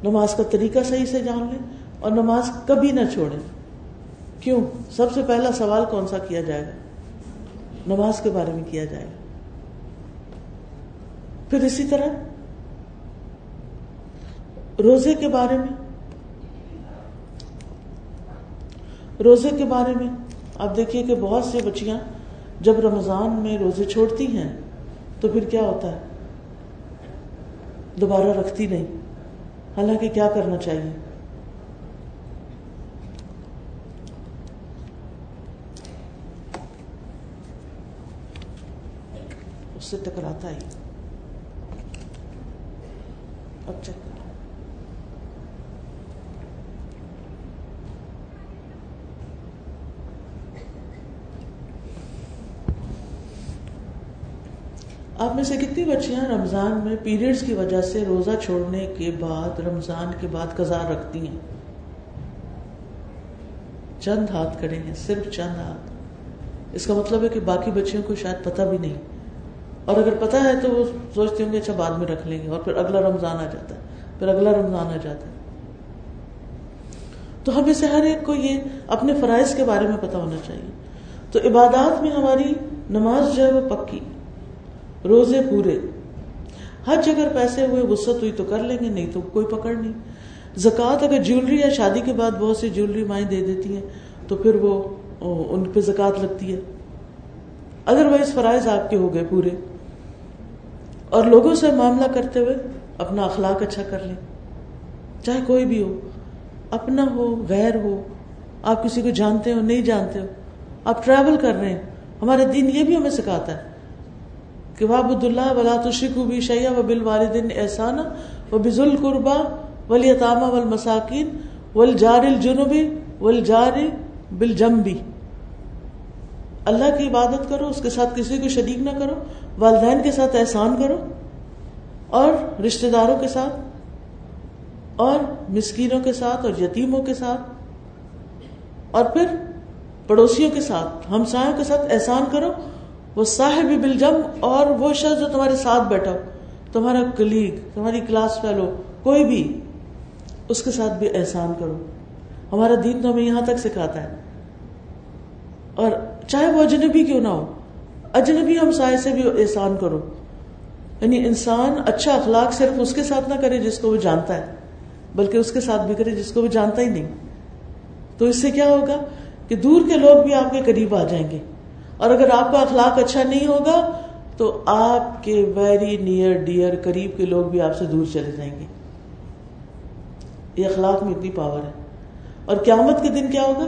نماز کا طریقہ صحیح سے جان لیں اور نماز کبھی نہ چھوڑیں۔ کیوں؟ سب سے پہلا سوال کون سا کیا جائے گا؟ نماز کے بارے میں کیا جائے گا؟ پھر اسی طرح روزے کے بارے میں۔ روزے کے بارے میں آپ دیکھیے کہ بہت سی بچیاں جب رمضان میں روزے چھوڑتی ہیں تو پھر کیا ہوتا ہے؟ دوبارہ رکھتی نہیں۔ حالانکہ کیا کرنا چاہیے؟ اس سے ٹکراتا ہی۔ اب چیک آپ میں سے کتنی بچیاں رمضان میں پیریڈز کی وجہ سے روزہ چھوڑنے کے بعد رمضان کے بعد قزار رکھتی ہیں؟ چند ہاتھ کھڑے ہیں، صرف چند ہاتھ۔ اس کا مطلب ہے کہ باقی بچیوں کو شاید پتہ بھی نہیں۔ اور اگر پتہ ہے تو وہ سوچتی ہوں گے اچھا بعد میں رکھ لیں گے۔ اور پھر اگلا رمضان آ جاتا ہے۔ پھر اگلا رمضان آ جاتا ہے۔ تو ہمیں سے ہر ایک کو یہ اپنے فرائض کے بارے میں پتا ہونا چاہیے۔ تو عبادات میں ہماری نماز جو ہے وہ پکی۔ روزے پورے۔ حج اگر پیسے ہوئے وسط ہوئی تو کر لیں گے، نہیں تو کوئی پکڑ نہیں۔ زکوٰۃ اگر جیولری یا شادی کے بعد بہت سی جیولری مائیں دے دیتی ہیں، تو پھر وہ ان پہ زکوٰۃ لگتی ہے۔ ادر وائز فرائض آپ کے ہو گئے پورے۔ اور لوگوں سے معاملہ کرتے ہوئے اپنا اخلاق اچھا کر لیں۔ چاہے کوئی بھی ہو، اپنا ہو، غیر ہو، آپ کسی کو جانتے ہو، نہیں جانتے ہو، آپ ٹریول کر رہے ہیں ہمارا دین یہ بھی ہمیں سکھاتا ہے۔ کہ وابد اللہ ولا تشکو بھی شیا و بال والدین احسان و بزل قربا ولی تامہ ول مساکین ول جار الجنوبی ول جار اللہ کی عبادت کرو، اس کے ساتھ کسی کو شریک نہ کرو، والدین کے ساتھ احسان کرو اور رشتے داروں کے ساتھ اور مسکینوں کے ساتھ اور یتیموں کے ساتھ اور پھر پڑوسیوں کے ساتھ، ہمسایوں کے ساتھ احسان کرو وہ صاحب بلجم اور وہ شخص جو تمہارے ساتھ بیٹھا ہو، تمہارا کلیگ تمہاری کلاس فیلو کوئی بھی، اس کے ساتھ بھی احسان کرو۔ ہمارا دین تو ہمیں یہاں تک سکھاتا ہے۔ اور چاہے وہ اجنبی کیوں نہ ہو، اجنبی ہم سائے سے بھی احسان کرو۔ یعنی انسان اچھا اخلاق صرف اس کے ساتھ نہ کرے جس کو وہ جانتا ہے، بلکہ اس کے ساتھ بھی کرے جس کو وہ جانتا ہی نہیں۔ تو اس سے کیا ہوگا کہ دور کے لوگ بھی آپ کے قریب آ جائیں گے۔ اور اگر آپ کا اخلاق اچھا نہیں ہوگا تو آپ کے ویری نیئر ڈیئر قریب کے لوگ بھی آپ سے دور چلے جائیں گے۔ یہ اخلاق میں اتنی پاور ہے۔ اور قیامت کے دن کیا ہوگا؟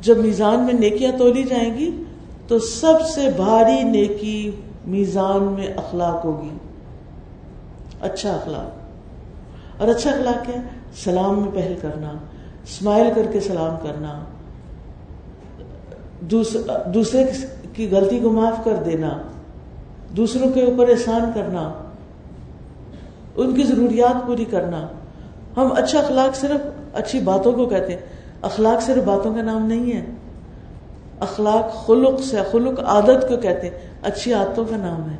جب میزان میں نیکیاں تولی جائیں گی تو سب سے بھاری نیکی میزان میں اخلاق ہوگی۔ اچھا اخلاق۔ اور اچھا اخلاق کیا ہے؟ سلام میں پہل کرنا اسمائل کر کے سلام کرنا۔ دوسرے کی غلطی کو معاف کر دینا، دوسروں کے اوپر احسان کرنا، ان کی ضروریات پوری کرنا۔ ہم اچھا اخلاق صرف اچھی باتوں کو کہتے ہیں۔ اخلاق صرف باتوں کا نام نہیں ہے۔ اخلاق خلق سے خلق عادت کو کہتے ہیں۔ اچھی عادتوں کا نام ہے۔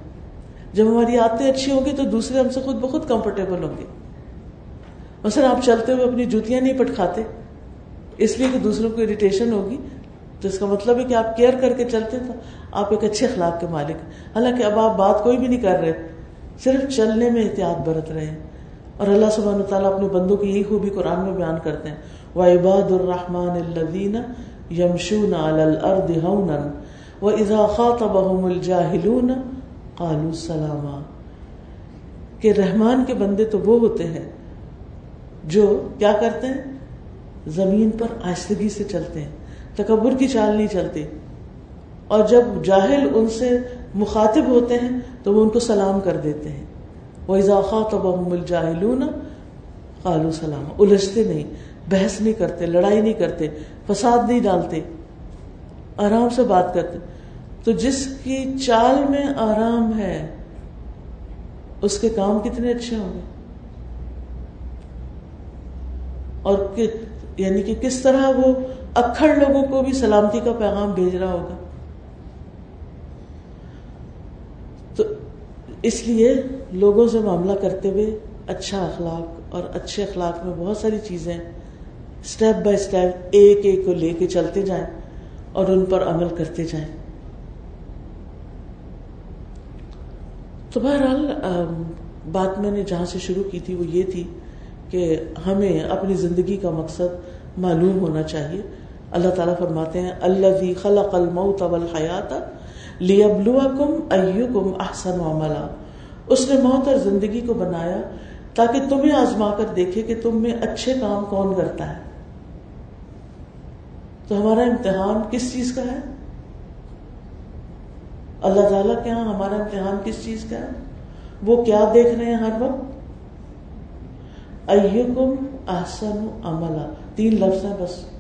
جب ہماری عادتیں اچھی ہوں گی تو دوسرے ہم سے خود بخود کمفرٹیبل ہوں گے۔ مثلا آپ چلتے ہوئے اپنی جوتیاں نہیں پٹکھاتے، اس لیے کہ دوسروں کو اریٹیشن ہوگی۔ تو اس کا مطلب ہے کہ آپ کیئر کر کے چلتے تو آپ ایک اچھے اخلاق کے مالک حالانکہ اب آپ بات کوئی بھی نہیں کر رہے۔ صرف چلنے میں احتیاط برت رہے ہیں۔ اور اللہ سبحانہ تعالیٰ اپنے بندوں کی یہی خوبی قرآن میں بیان کرتے ہیں۔ وعباد الرحمن الذين يمشون على الارض هونا واذا خاطبهم الجاهلون قالوا سلاما۔ کہ رحمان کے بندے تو وہ ہوتے ہیں جو کیا کرتے ہیں؟ زمین پر آہستگی سے چلتے ہیں۔ تکبر کی چال نہیں چلتے اور جب جاہل ان سے مخاطب ہوتے ہیں، تو وہ ان کو سلام کر دیتے ہیں۔ وہ اضافہ قالو سلام۔ الجھتے نہیں، بحث نہیں کرتے، لڑائی نہیں کرتے، فساد نہیں ڈالتے، آرام سے بات کرتے۔ تو جس کی چال میں آرام ہے، اس کے کام کتنے اچھے ہوں گے؟ اور یعنی کہ کس طرح وہ اکڑ لوگوں کو بھی سلامتی کا پیغام بھیج رہا ہوگا۔ تو اس لیے لوگوں سے معاملہ کرتے ہوئے اچھا اخلاق اور اچھے اخلاق میں بہت ساری چیزیں اسٹیپ بائی اسٹیپ ایک ایک کو لے کے چلتے جائیں اور ان پر عمل کرتے جائیں۔ تو بہرحال بات میں نے جہاں سے شروع کی تھی وہ یہ تھی کہ ہمیں اپنی زندگی کا مقصد معلوم ہونا چاہیے۔ اللہ تعالیٰ فرماتے ہیں اللہ خلق الموت والحیات لیبلوکم ایوکم احسن عملا. اس نے موت اور زندگی کو بنایا تاکہ تمہیں آزما کر دیکھے کہ تم میں اچھے کام کون کرتا ہے۔ تو ہمارا امتحان کس چیز کا ہے؟ اللہ تعالیٰ کے یہاں ہمارا امتحان کس چیز کا ہے؟ وہ کیا دیکھ رہے ہیں ہر وقت؟ احسن عملہ تین لفظ ہیں بس۔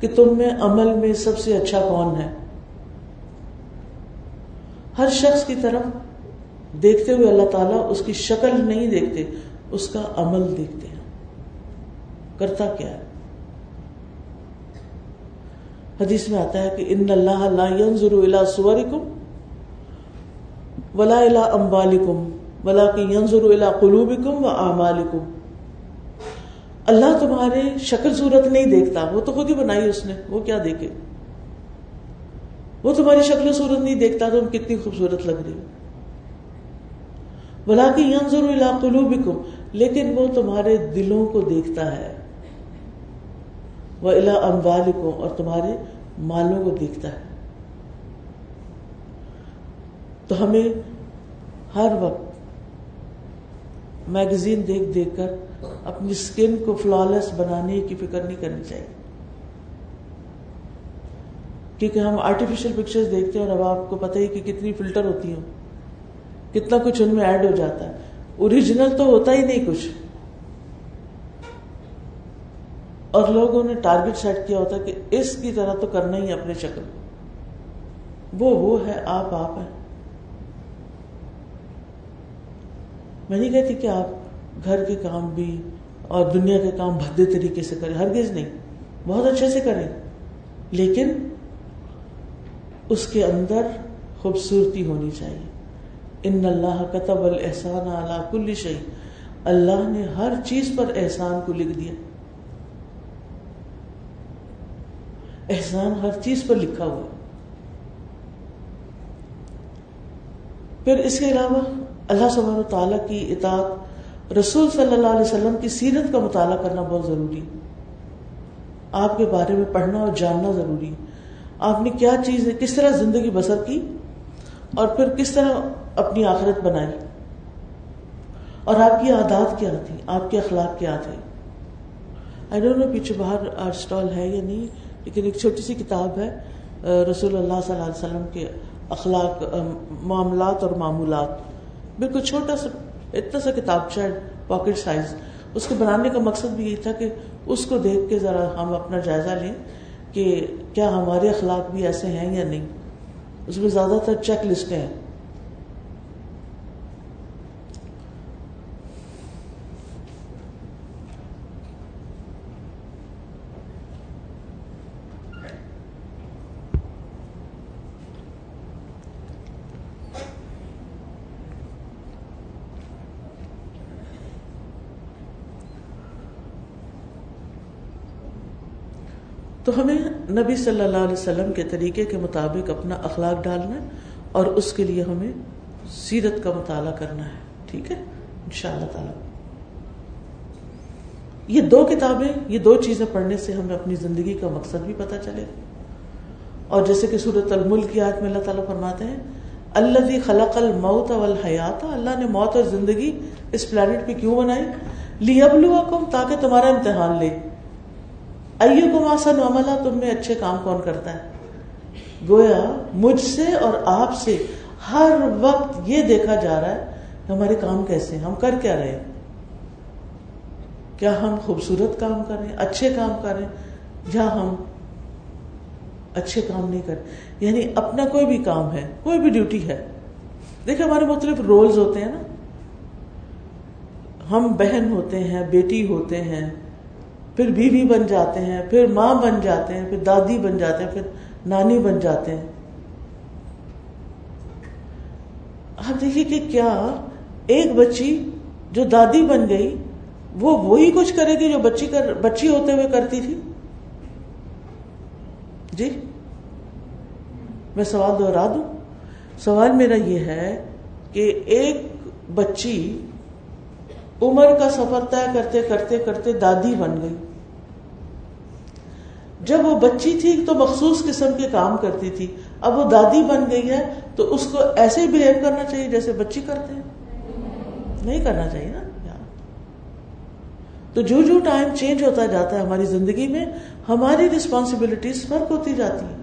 کہ تم میں عمل میں سب سے اچھا کون ہے؟ ہر شخص کی طرف دیکھتے ہوئے اللہ تعالیٰ اس کی شکل نہیں دیکھتے، اس کا عمل دیکھتے ہیں۔ کرتا کیا ہے؟ حدیث میں آتا ہے کہ ان اللہ لا ينظر الى صورکم ولا الى اموالکم ولكن ينظر الى قلوبکم واعمالکم اللہ تمہارے شکل صورت نہیں دیکھتا، وہ تو خود ہی بنائی اس نے، وہ کیا دیکھے؟ وہ تمہاری شکل صورت نہیں دیکھتا تم کتنی خوبصورت لگ رہی ہو۔ بلا کہ ینظر الى قلوبکم لیکن وہ تمہارے دلوں کو دیکھتا ہے۔ وہ الا اموال کو اور تمہارے مالوں کو دیکھتا ہے۔ تو ہمیں ہر وقت میگزین دیکھ دیکھ کر اپنی اسکن کو فلالس بنانے کی فکر نہیں کرنی چاہیے۔ کیونکہ ہم آرٹیفیشل پکچر دیکھتے ہیں اور اب آپ کو پتہ ہی کہ کتنی فلٹر ہوتی ہوں کتنا کچھ ان میں ایڈ ہو جاتا ہے۔ اوریجنل تو ہوتا ہی نہیں کچھ۔ اور لوگوں نے ٹارگیٹ سیٹ کیا ہوتا ہے کہ اس کی طرح تو کرنا ہی اپنے شکل۔ وہ وہ ہے، آپ آپ ہیں۔ میں نہیں کہتی کہ آپ گھر کے کام بھی اور دنیا کے کام بھدے طریقے سے کریں ہرگز نہیں۔ بہت اچھے سے کریں لیکن اس کے اندر خوبصورتی ہونی چاہیے۔ ان اللہ کتب الحسان اللہ کل شہی اللہ نے ہر چیز پر احسان کو لکھ دیا۔ احسان ہر چیز پر لکھا ہوا۔ پھر اس کے علاوہ اللہ سبحانہ تعالیٰ کی اطاعت رسول صلی اللہ علیہ وسلم کی سیرت کا مطالعہ کرنا بہت ضروری آپ کے بارے میں پڑھنا اور جاننا ضروری آپ نے کیا چیز ہے کس طرح زندگی بسر کی اور پھر کس طرح اپنی آخرت بنائی؟ اور آپ کی عادات کیا تھی؟ آپ کے اخلاق کیا تھے؟ آئی ڈونٹ نو پیچھے باہر آرٹ اسٹال ہے یا نہیں، لیکن ایک چھوٹی سی کتاب ہے رسول اللہ صلی اللہ علیہ وسلم کے اخلاق معاملات اور معمولات۔ بالکل چھوٹا سا اتنا سا کتاب چاہے پاکٹ سائز اس کو بنانے کا مقصد بھی یہ تھا کہ اس کو دیکھ کے ذرا ہم اپنا جائزہ لیں کہ کیا ہمارے اخلاق بھی ایسے ہیں یا نہیں۔ اس میں زیادہ تر چیک لسٹیں ہیں۔ تو ہمیں نبی صلی اللہ علیہ وسلم کے طریقے کے مطابق اپنا اخلاق ڈالنا ہے اور اس کے لیے ہمیں سیرت کا مطالعہ کرنا ہے، ٹھیک ہے؟ ان شاء اللہ تعالی۔ یہ دو کتابیں، یہ دو چیزیں پڑھنے سے ہمیں اپنی زندگی کا مقصد بھی پتہ چلے۔ اور جیسے کہ سورت الملک کی آیت میں اللہ تعالیٰ فرماتے ہیں اللہ خلق الموت والحیات، اللہ نے موت اور زندگی اس پلانٹ پہ کیوں بنائی؟ لیبلوکم تاکہ تمہارا امتحان لے۔ ایو کو ماسن عملہ تم میں اچھے کام کون کرتا ہے؟ گویا مجھ سے اور آپ سے ہر وقت یہ دیکھا جا رہا ہے ہمارے کام کیسے ہیں، ہم کر کیا رہے کیا ہم خوبصورت کام کر رہے ہیں، اچھے کام کر رہے ہیں؟ یا ہم اچھے کام نہیں کر یعنی اپنا کوئی بھی کام ہے، کوئی بھی ڈیوٹی ہے۔ دیکھیں ہمارے مختلف رولز ہوتے ہیں نا۔ ہم بہن ہوتے ہیں، بیٹی ہوتے ہیں پھر بیوی بن جاتے ہیں، پھر ماں بن جاتے ہیں، پھر دادی بن جاتے ہیں، پھر نانی بن جاتے ہیں۔ آپ دیکھیے کہ کیا ایک بچی جو دادی بن گئی، وہ وہی کچھ کرے گی جو بچی کر، بچی ہوتے ہوئے کرتی تھی؟ جی؟ میں سوال دوہرا دوں۔ سوال میرا یہ ہے کہ ایک بچی عمر کا سفر طے کرتے کرتے کرتے دادی بن گئی۔ جب وہ بچی تھی تو مخصوص قسم کے کام کرتی تھی، اب وہ دادی بن گئی ہے تو اس کو ایسے ہی بہیو کرنا چاہیے جیسے بچی کرتے ہیں۔ نہیں کرنا چاہیے نا تو جو جو ٹائم چینج ہوتا جاتا ہے ہماری زندگی میں، ہماری رسپانسبلٹیز فرق ہوتی جاتی ہیں۔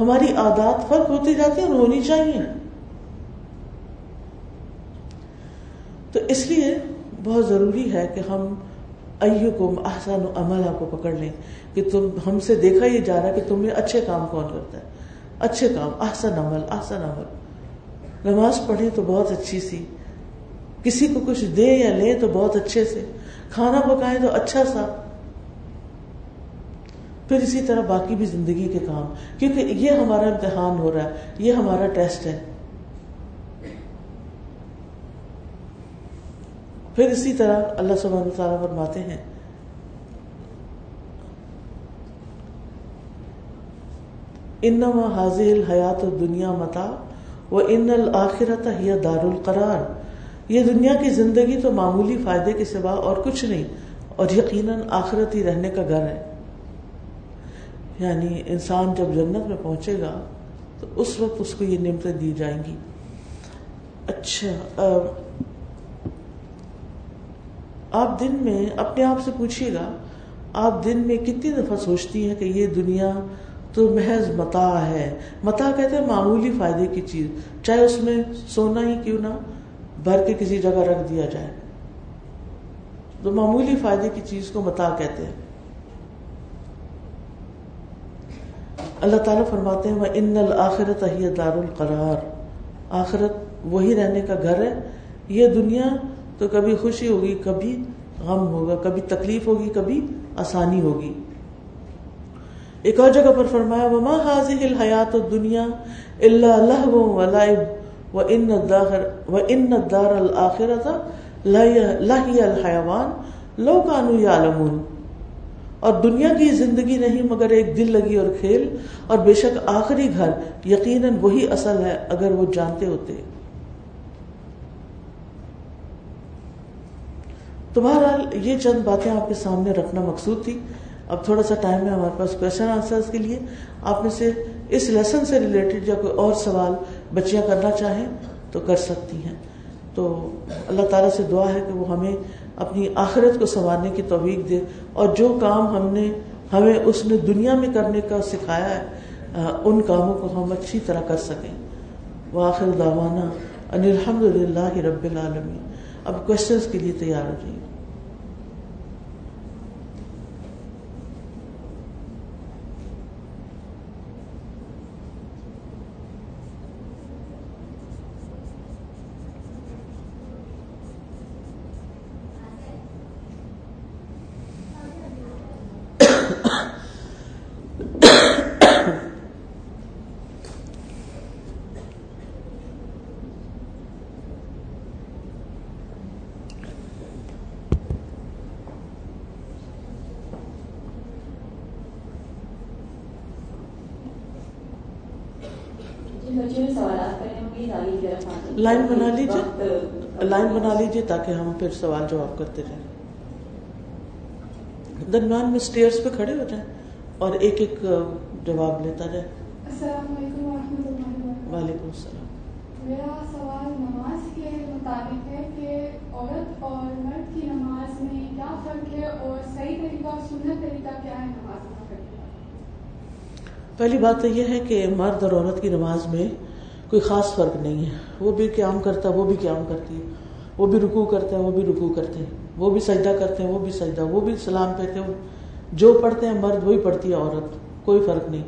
ہماری عادات فرق ہوتی جاتی ہیں اور ہونی چاہیے۔ تو اس لیے بہت ضروری ہے کہ ہم کو احسن عملہ کو پکڑ لیں کہ تم، ہم سے دیکھا یہ جا رہا کہ تم میں اچھے کام کون کرتا ہے۔ اچھے کام، احسن عمل احسن عمل۔ نماز پڑھے تو بہت اچھی سی۔ کسی کو کچھ دے یا لے تو بہت اچھے سے۔ کھانا پکائے تو اچھا سا۔ پھر اسی طرح باقی بھی زندگی کے کام۔ کیونکہ یہ ہمارا امتحان ہو رہا ہے، یہ ہمارا ٹیسٹ ہے۔ پھر اسی طرح اللہ سبحانہ تعالیٰ فرماتے ہیں، انما حاضر الحیات دنیا متا و ان الآخرت ہی دار القرار۔ یہ دنیا کی زندگی تو معمولی فائدے کے سوا اور کچھ نہیں، اور یقیناً آخرت ہی رہنے کا گھر ہے۔ یعنی انسان جب جنت میں پہنچے گا تو اس وقت اس کو یہ نعمتیں دی جائیں گی۔ اچھا آپ دن میں اپنے آپ سے پوچھیے گا، آپ دن میں کتنی دفعہ سوچتی ہیں کہ یہ دنیا تو محض متا ہے۔ متا کہتے ہیں معمولی فائدے کی چیز، چاہے اس میں سونا ہی کیوں نہ بھر کے کسی جگہ رکھ دیا جائے۔ تو معمولی فائدے کی چیز کو متا کہتے ہیں۔ اللہ تعالیٰ فرماتے ہیں ان الآخرت دار القرار آخرت وہی رہنے کا گھر ہے۔ یہ دنیا تو کبھی خوشی ہوگی، کبھی غم ہوگا، کبھی تکلیف ہوگی، کبھی آسانی ہوگی۔ ایک اور جگہ پر فرمایا، وما حاضر الحیات دنیا اللہ اللہ ولائب و ان و ان دار الآخرت لہی الحیوان لو کانو یعلمون اور دنیا کی زندگی نہیں، مگر ایک دل لگی اور کھیل، اور بے شک آخری گھر، یقیناً وہی اصل ہے، اگر وہ جانتے ہوتے۔ تو بہرحال یہ چند باتیں آپ کے سامنے رکھنا مقصود تھی۔ اب تھوڑا سا ٹائم ہے ہمارے پاس کوشچن آنسر کے لیے۔ آپ میں سے اس لیسن سے ریلیٹڈ یا کوئی اور سوال بچیاں کرنا چاہیں تو کر سکتی ہیں۔ تو اللہ تعالیٰ سے دعا ہے کہ وہ ہمیں اپنی آخرت کو سنوارنے کی توفیق دے اور جو کام ہم نے ہمیں اس نے دنیا میں کرنے کا سکھایا ہے ان کاموں کو ہم اچھی طرح کر سکیں۔ واخر داوانا ان الحمد للہ رب العالمین۔ اب کوشچنس کے لیے تیار ہو جائیے۔ لائن بنا لیجیے لائن بنا لیجیے تاکہ ہم پھر سوال جواب کرتے رہیں۔ درمیان میں اسٹیئرس پہ کھڑے ہو جائیں اور ایک ایک جواب لیتا جائے۔ السلام علیکم ورحمۃ اللہ وعلیکم السلام۔ میرا سوال نماز کے مطابق ہے کہ عورت اور مرد کی نماز میں کیا فرق ہے اور صحیح طریقہ اور سنت طریقہ کیا ہے نماز کا پہلی بات تو یہ ہے کہ مرد اور عورت کی نماز میں کوئی خاص فرق نہیں ہے۔ وہ بھی قیام کرتا ہے، وہ بھی قیام کرتی ہے۔ وہ بھی رکو کرتے ہیں، وہ بھی رکو کرتے ہیں۔ وہ بھی سجدہ کرتے ہیں، وہ بھی سجدہ۔ وہ بھی سلام کہتے ہیں۔ جو پڑھتے ہیں مرد، وہی پڑھتی ہے عورت۔ کوئی فرق نہیں۔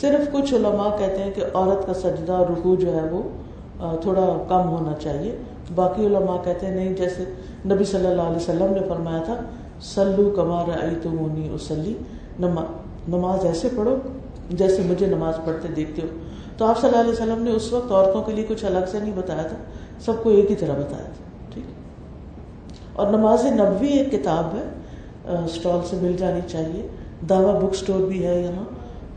صرف کچھ علماء کہتے ہیں کہ عورت کا سجدہ اور رکو جو ہے وہ تھوڑا کم ہونا چاہیے۔ باقی علماء کہتے ہیں نہیں، جیسے نبی صلی اللہ علیہ وسلم نے فرمایا تھا سلو کمار ائی تمونی اسلی نماز ایسے پڑھو جیسے مجھے نماز پڑھتے دیکھتے ہو۔ تو آپ صلی اللہ علیہ وسلم نے اس وقت عورتوں کے لیے کچھ الگ سے نہیں بتایا تھا، سب کو ایک ہی طرح بتایا تھا، ٹھیک اور نماز نبوی ایک کتاب ہے اسٹال سے مل جانی چاہیے۔ دعوی بک اسٹور بھی ہے یہاں۔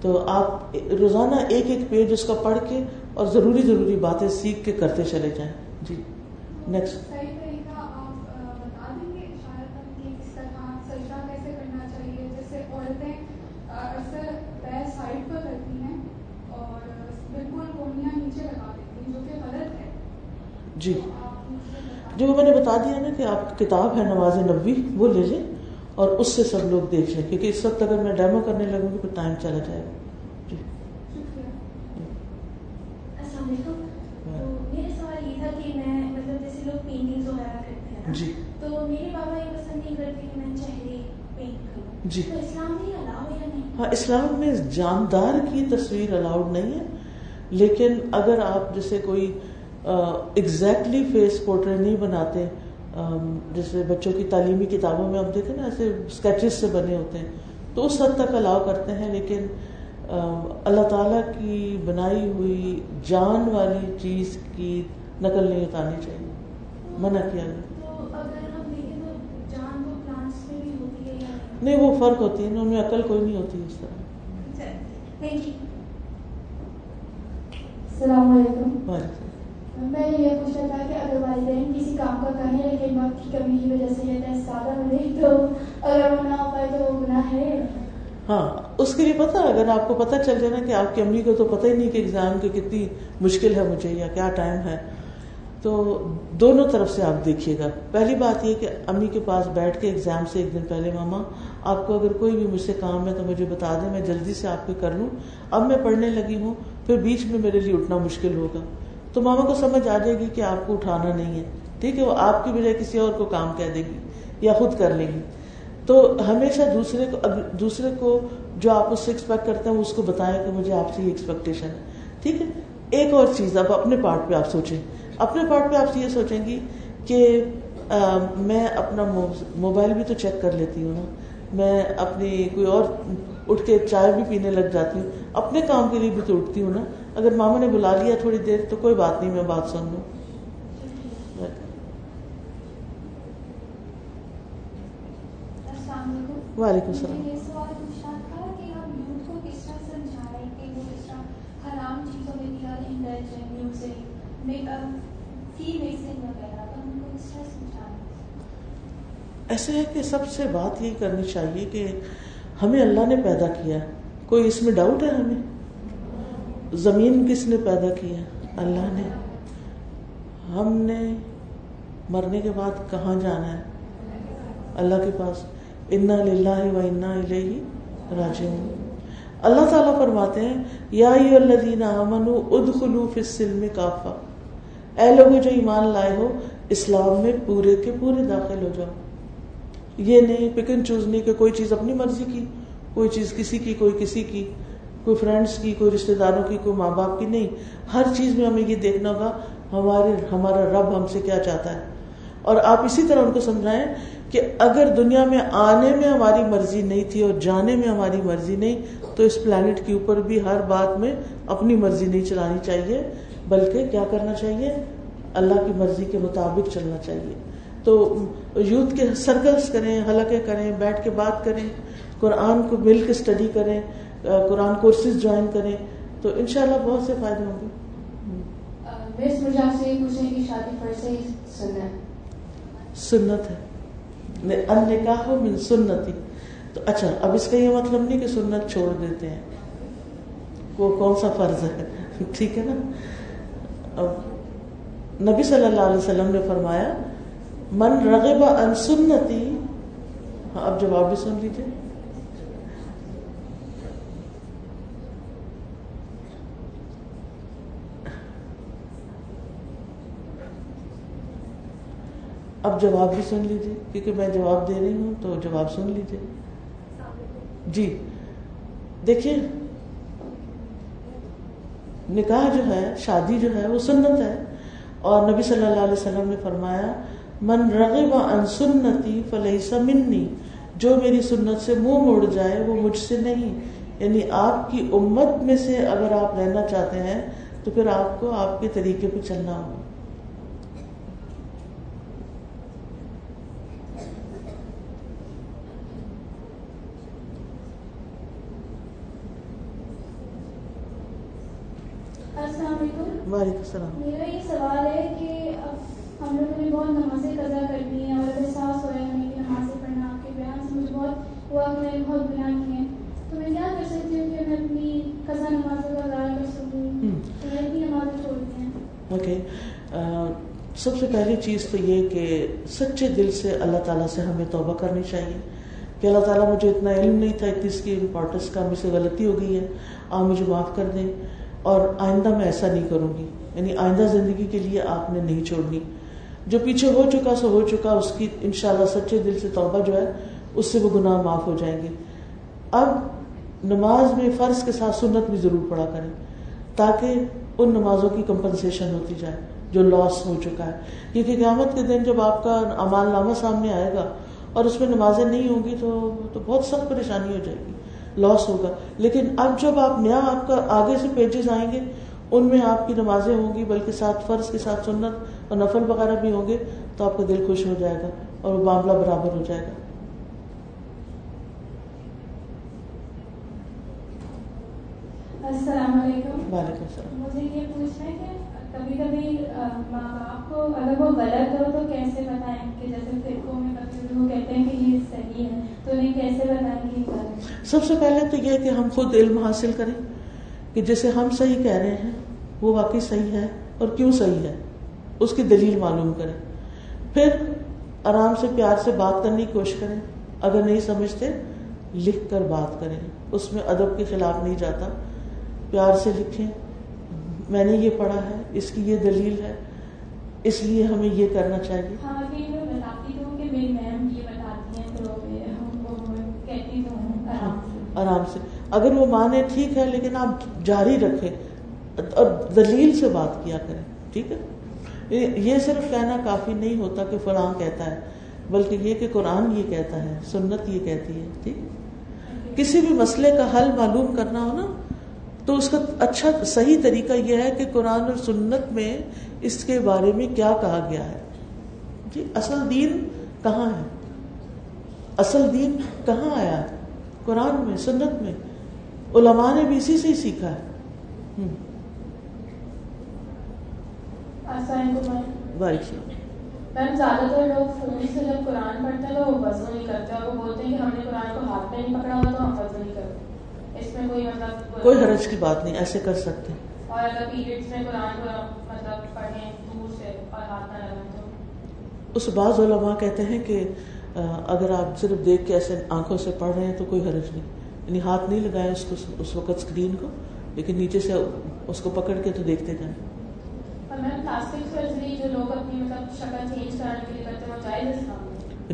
تو آپ روزانہ ایک ایک پیج اس کا پڑھ کے اور ضروری ضروری باتیں سیکھ کے کرتے چلے جائیں۔ جی نیکسٹ جی۔ جو میں نے بتا دیا نا کہ آپ کتاب ہے نواز نبی وہ لے لیں اور اس سے سب لوگ دیکھ لیں کیونکہ اس وقت اگر میں ڈیمو کرنے لگوں گی تو ٹائم چلا جائے گا۔ جی۔ مطلب جی۔ تو میرے بابا یہ پسند نہیں کرتے کہ میں چہرے پینٹ جی۔ ہاں اسلام میں جاندار کی تصویر الاؤڈ نہیں ہے لیکن اگر آپ جیسے کوئی ایگزیکٹلی فیس پورٹریٹ نہیں بناتے۔ جیسے بچوں کی تعلیمی کتابوں میں ہم دیکھیں نا ایسے اسکیچز سے بنے ہوتے ہیں۔ تو اس حد تک الاؤ کرتے ہیں لیکن اللہ تعالیٰ کی بنائی ہوئی جان والی چیز کی نقل نہیں اتارنی چاہیے۔ منع کیا گیا۔ نہیں وہ فرق ہوتی ہے ان میں عقل کوئی نہیں ہوتی اس طرح۔ السلام علیکم۔ وعلیکم میں یہ پوچھنا تھا کہ اگر والدین کسی کام کا کہیں لیکن وقت کی کمی کی وجہ سے یہ سادہ بنے، تو اگر وہ نہ ہو پائے تو وہ گناہ ہے۔ ہاں اس کے لیے پتا اگر آپ کو پتا چل جائے نا کہ آپ کی امی کو تو پتہ ہی نہیں کہ ایگزام کی کتنی مشکل ہے مجھے یا کیا ٹائم ہے۔ تو دونوں طرف سے آپ دیکھیے گا۔ پہلی بات یہ کہ امی کے پاس بیٹھ کے ایگزام سے ایک دن پہلے، ماما، آپ کو اگر کوئی بھی مجھ سے کام ہے تو مجھے بتا دیں، میں جلدی سے آپ کے کر لوں۔ اب میں پڑھنے لگی ہوں، پھر بیچ میں میرے لیے اٹھنا مشکل ہوگا۔ تو ماما کو سمجھ آ جائے گی کہ آپ کو اٹھانا نہیں ہے۔ ٹھیک ہے، وہ آپ کی بجائے کسی اور کو کام کہہ دے گی یا خود کر لے گی۔ تو ہمیشہ دوسرے کو دوسرے کو جو آپ اس سے ایکسپیکٹ کرتے ہیں اس کو بتائیں کہ مجھے آپ سے یہ ایکسپیکٹیشن ہے۔ ٹھیک ہے، ایک اور چیز، اب اپنے پارٹ پہ آپ سوچیں۔ اپنے پارٹ پہ آپ یہ سوچیں گی کہ میں اپنا موبائل بھی تو چیک کر لیتی ہوں نا۔ میں اپنی کوئی اور اٹھ کے چائے بھی پینے لگ جاتی ہوں۔ اپنے کام کے لیے بھی تو اٹھتی ہوں نا۔ اگر ماما نے بلا لیا تھوڑی دیر تو کوئی بات نہیں میں بات سن لوں۔ وعلیکم السلام۔ ایسے ہے کہ سب سے بات یہی کرنی چاہیے کہ ہمیں اللہ نے پیدا کیا۔ کوئی اس میں ڈاؤٹ ہے ہمیں؟ زمین کس نے پیدا کی ہے؟ اللہ نے۔ ہم نے مرنے کے بعد کہاں جانا ہے؟ اللہ کے پاس۔ انا للہ و انا الیہ راجعون۔ اللہ تعالیٰ فرماتے ہیں، یا الذین آمنوا ادخلوا فی السلم کافہ۔ اے لوگ جو ایمان لائے ہو، اسلام میں پورے کے پورے داخل ہو جاؤ۔ یہ نہیں پکن چوز نہیں کہ کوئی چیز اپنی مرضی کی، کوئی چیز کسی کی، کوئی کسی کی۔ کوئی فرینڈس کی، کوئی رشتے داروں کی، کوئی ماں باپ کی نہیں۔ ہر چیز میں ہمیں یہ دیکھنا ہوگا، ہمارے، ہمارا رب ہم سے کیا چاہتا ہے۔ اور آپ اسی طرح ان کو سمجھائیں کہ اگر دنیا میں آنے میں ہماری مرضی نہیں تھی اور جانے میں ہماری مرضی نہیں، تو اس پلانٹ کے اوپر بھی ہر بات میں اپنی مرضی نہیں چلانی چاہیے، بلکہ کیا کرنا چاہیے؟ اللہ کی مرضی کے مطابق چلنا چاہیے۔ تو یوتھ کے سرکلس کریں، حلقے کریں، بیٹھ کے بات کریں، قرآن کو مل کے اسٹڈی کریں۔ قرآن کورسز جوائن کریں تو انشاءاللہ بہت سے فائدے ہوں گے۔ سنت۔ ہے۔ نکاح من سنتی۔ تو اچھا اب اس کا یہ مطلب نہیں کہ سنت چھوڑ دیتے ہیں۔ وہ کون سا فرض ہے؟ *laughs* ٹھیک ہے نا؟ اب نبی صلی اللہ علیہ وسلم نے فرمایا من رغب ان سنتی ہاں اب جواب بھی سن لیجیے اب جواب بھی سن لیجیے کیونکہ میں جواب دے رہی ہوں تو جواب سن لیجیے جی دیکھیے، نکاح جو ہے، شادی جو ہے، وہ سنت ہے۔ اور نبی صلی اللہ علیہ وسلم نے فرمایا، من رغب عن سنتی فلیس منی جو میری سنت سے منہ موڑ جائے، وہ مجھ سے نہیں۔ یعنی آپ کی امت میں سے اگر آپ رہنا چاہتے ہیں، تو پھر آپ کو آپ کے طریقے پہ چلنا ہوگا۔ وعلیکم السلام۔ میرا یہ سوال ہے کہ ہم لوگوں نے بہت نمازیں قضا کر دی ہیں اور احساس ہے ہمیں کہ نمازیں پڑھنا آپ کے بیان سے مجھے بہت ہوا کہ میں نے بہت گناہ ہیں۔ تو میں کیا کر سکتی ہوں کہ میں اپنی قضا نمازوں کا ادا کر سکوں؟ میں اتنی نمازیں چھوڑ دی ہیں۔ اوکے۔ سب سے پہلی چیز تو یہ کہ سچے دل سے اللہ تعالیٰ سے ہمیں توبہ کرنی چاہیے۔ کہ اللہ تعالیٰ مجھے اتنا علم نہیں تھا اتنی اس کی امپورٹنس کا مجھ سے غلطی ہو گئی ہے۔ آپ مجھے معاف کر دیں۔ اور آئندہ میں ایسا نہیں کروں گی۔ یعنی آئندہ زندگی کے لیے آپ نے نہیں چھوڑنی۔ جو پیچھے ہو چکا سو ہو چکا، اس کی انشاءاللہ سچے دل سے توبہ جو ہے، اس سے وہ گناہ معاف ہو جائیں گے۔ اب نماز میں فرض کے ساتھ سنت بھی ضرور پڑا کریں، تاکہ ان نمازوں کی کمپنسیشن ہوتی جائے جو لاس ہو چکا ہے۔ کیونکہ قیامت کے دن جب آپ کا امال نامہ سامنے آئے گا اور اس میں نمازیں نہیں ہوں گی تو تو بہت سخت پریشانی ہو جائے گی۔ لاس ہوگا۔ لیکن اب جب آپ نیا آپ کا آگے سے پیجز آئیں گے ان میں آپ کی نمازیں ہوں گی بلکہ ساتھ فرض کے ساتھ سنت اور نفل وغیرہ بھی ہوں گے تو آپ کا دل خوش ہو جائے گا اور وہ معاملہ برابر ہو جائے گا۔ السلام علیکم۔ وعلیکم السلام۔ مجھے یہ پوچھنا ہے کہ کبھی کبھی ماں باپ کو اگر وہ غلط ہو تو کیسے بتائیں کہ جیسے فرقوں میں کبھی وہ کہتے ہیں کہ یہ صحیح ہے، تو انہیں کیسے بتائیں گے سب سے پہلے تو یہ کہ ہم خود علم حاصل کریں کہ جیسے ہم صحیح کہہ رہے ہیں، وہ واقعی صحیح ہے اور کیوں صحیح ہے؟ اس کی دلیل معلوم کریں۔ پھر آرام سے پیار سے بات کرنے کی کوشش کریں۔ اگر نہیں سمجھتے، لکھ کر بات کریں۔ اس میں ادب کے خلاف نہیں جاتا۔ پیار سے لکھیں۔ میں نے یہ پڑھا ہے اس کی یہ دلیل ہے اس لیے ہمیں یہ کرنا چاہیے۔ ہاں آرام سے۔ اگر وہ مانے ٹھیک ہے لیکن آپ جاری رکھیں اور دلیل سے بات کیا کریں ٹھیک ہے؟ یہ صرف کہنا کافی نہیں ہوتا کہ فلاں کہتا ہے بلکہ یہ کہ قرآن یہ کہتا ہے سنت یہ کہتی ہے ٹھیک کسی بھی مسئلے کا حل معلوم کرنا ہو نا تو اس کا اچھا صحیح طریقہ یہ ہے کہ قرآن اور سنت میں اس کے بارے میں کیا کہا گیا ہے؟ جی اصل دین کہاں ہے؟ اصل دین کہاں آیا ہے؟ قرآن میں سنت میں۔ علماء نے بھی اسی سے ہی سیکھا ہے۔ میم زیادہ تر لوگ فون سے جب قرآن پڑھتے ہیں تو وہ وضو نہیں کرتے اور وہ بولتے ہیں کہ ہم نے قرآن کو ہاتھ میں نہیں پکڑا ہوا تو ہم وضو نہیں کرتے اس میں کوئی مطلب کوئی حرج کی بات نہیں ایسے کر سکتے اور اگر پیریڈس میں قرآن کو مطلب پڑھیں دور سے اور ہاتھ نہ لگائیں تو؟ اس بعض علماء کہتے ہیں کہ اگر آپ صرف دیکھ کے ایسے آنکھوں سے پڑھ رہے ہیں تو کوئی حرج نہیں۔ یعنی ہاتھ نہیں لگائے اس کو اس وقت اسکرین کو لیکن نیچے سے اس کو پکڑ کے تو دیکھتے جائیں۔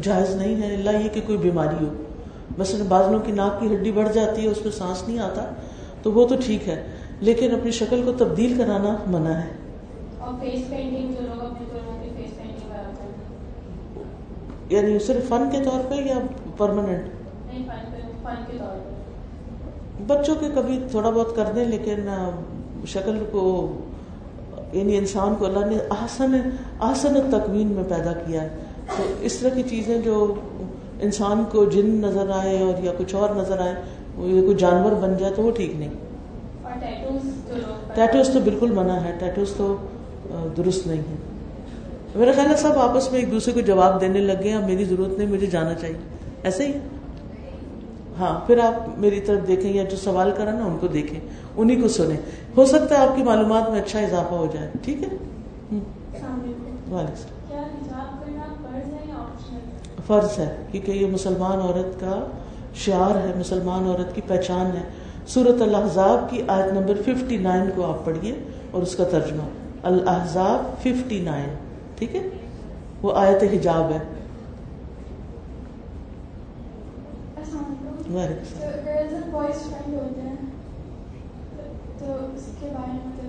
جائز نہیں ہے اللہ یہ کہ کوئی بیماری ہو۔ مثلا بازلوں کی ناک کی ہڈی بڑھ جاتی ہے اس میں سانس نہیں آتا تو وہ تو ٹھیک ہے لیکن اپنی شکل کو تبدیل کرانا منع ہے۔ یعنی صرف فن کے طور پہ یا پرماننٹ بچوں کے کبھی تھوڑا بہت کر دیں لیکن شکل کو یعنی انسان کو اللہ نے آسن آسن تکوین میں پیدا کیا ہے۔ تو اس طرح کی چیزیں جو انسان کو جن نظر آئے اور یا کچھ اور نظر آئے یا کوئی جانور بن جائے تو وہ ٹھیک نہیں۔ ٹیٹوز تو بالکل منع ہے ٹیٹوز تو درست نہیں ہے۔ میرا خیال ہے سب آپس میں ایک دوسرے کو جواب دینے لگ گئے میری ضرورت نہیں مجھے جانا چاہیے۔ ایسا ہی؟ ہاں پھر آپ میری طرف دیکھیں یا جو سوال کرا نا ان کو دیکھیں انہیں کو سنیں۔ ہو سکتا ہے آپ کی معلومات میں اچھا اضافہ ہو جائے ٹھیک ہے؟ فرض ہے، کیونکہ یہ مسلمان عورت کا شعار ہے، مسلمان عورت کی پہچان ہے۔ سورت الحضاب کی آیت نمبر 59 کو آپ پڑھیے اور اس کا ترجمہ۔ الحضاب 59 ٹھیک ہے؟ وہ آیت حجاب ہے۔ تو اس کے بارے میں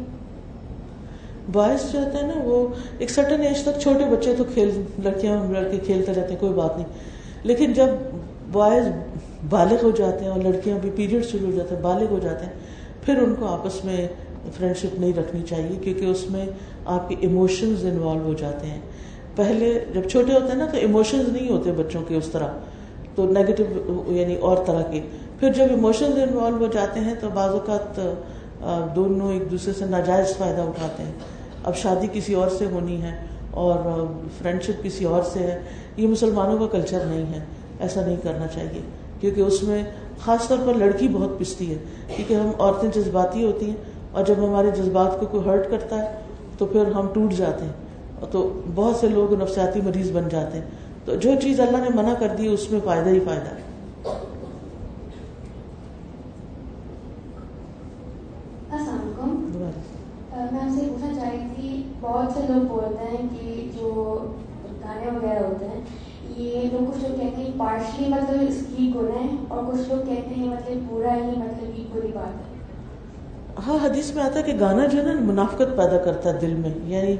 بوائز جو ہوتا ہے نا، وہ ایک سرٹن ایج تک چھوٹے بچے تو کھیل، لڑکیاں، لڑکے کھیلتے رہتے ہیں، کوئی بات نہیں۔ لیکن جب بوائز بالغ ہو جاتے ہیں اور لڑکیاں بھی پیریڈ شروع ہو جاتے ہیں، بالغ ہو جاتے ہیں، پھر ان کو آپس میں فرینڈ شپ نہیں رکھنی چاہیے، کیونکہ اس میں آپ کے ایموشنز انوالو ہو جاتے ہیں۔ پہلے جب چھوٹے ہوتے ہیں نا، تو ایموشنز نہیں ہوتے بچوں کے اس طرح، تو نیگیٹو یعنی اور طرح کے۔ پھر جب ایموشنز انوالو ہو جاتے ہیں، تو بعض اوقات دونوں ایک دوسرے سے ناجائز فائدہ اٹھاتے ہیں۔ اب شادی کسی اور سے ہونی ہے اور فرینڈ شپ کسی اور سے ہے، یہ مسلمانوں کا کلچر نہیں ہے، ایسا نہیں کرنا چاہیے۔ کیونکہ اس میں خاص طور پر لڑکی بہت پستی ہے، کیونکہ ہم عورتیں جذباتی ہوتی ہیں اور جب ہمارے جذبات کو کوئی ہرٹ کرتا ہے، تو پھر ہم ٹوٹ جاتے ہیں۔ تو بہت سے لوگ نفسیاتی مریض بن جاتے ہیں۔ تو جو چیز اللہ نے منع کر دی، اس میں فائدہ ہی فائدہ۔ ہے میں آپ سے پوچھنا چاہ رہی تھی بہت سے لوگ بولتے ہیں کہ جو گانے وغیرہ ہوتے ہیں، یہ لوگ کچھ لوگ کہتے ہیں پارشلی مطلب اس کی گناہ ہے اور کچھ لوگ کہتے ہیں مطلب پورا ہی مطلب یہ بری بات ہے۔ ہاں حدیث میں آتا ہے کہ گانا جو ہے نا، منافقت پیدا کرتا ہے دل میں یعنی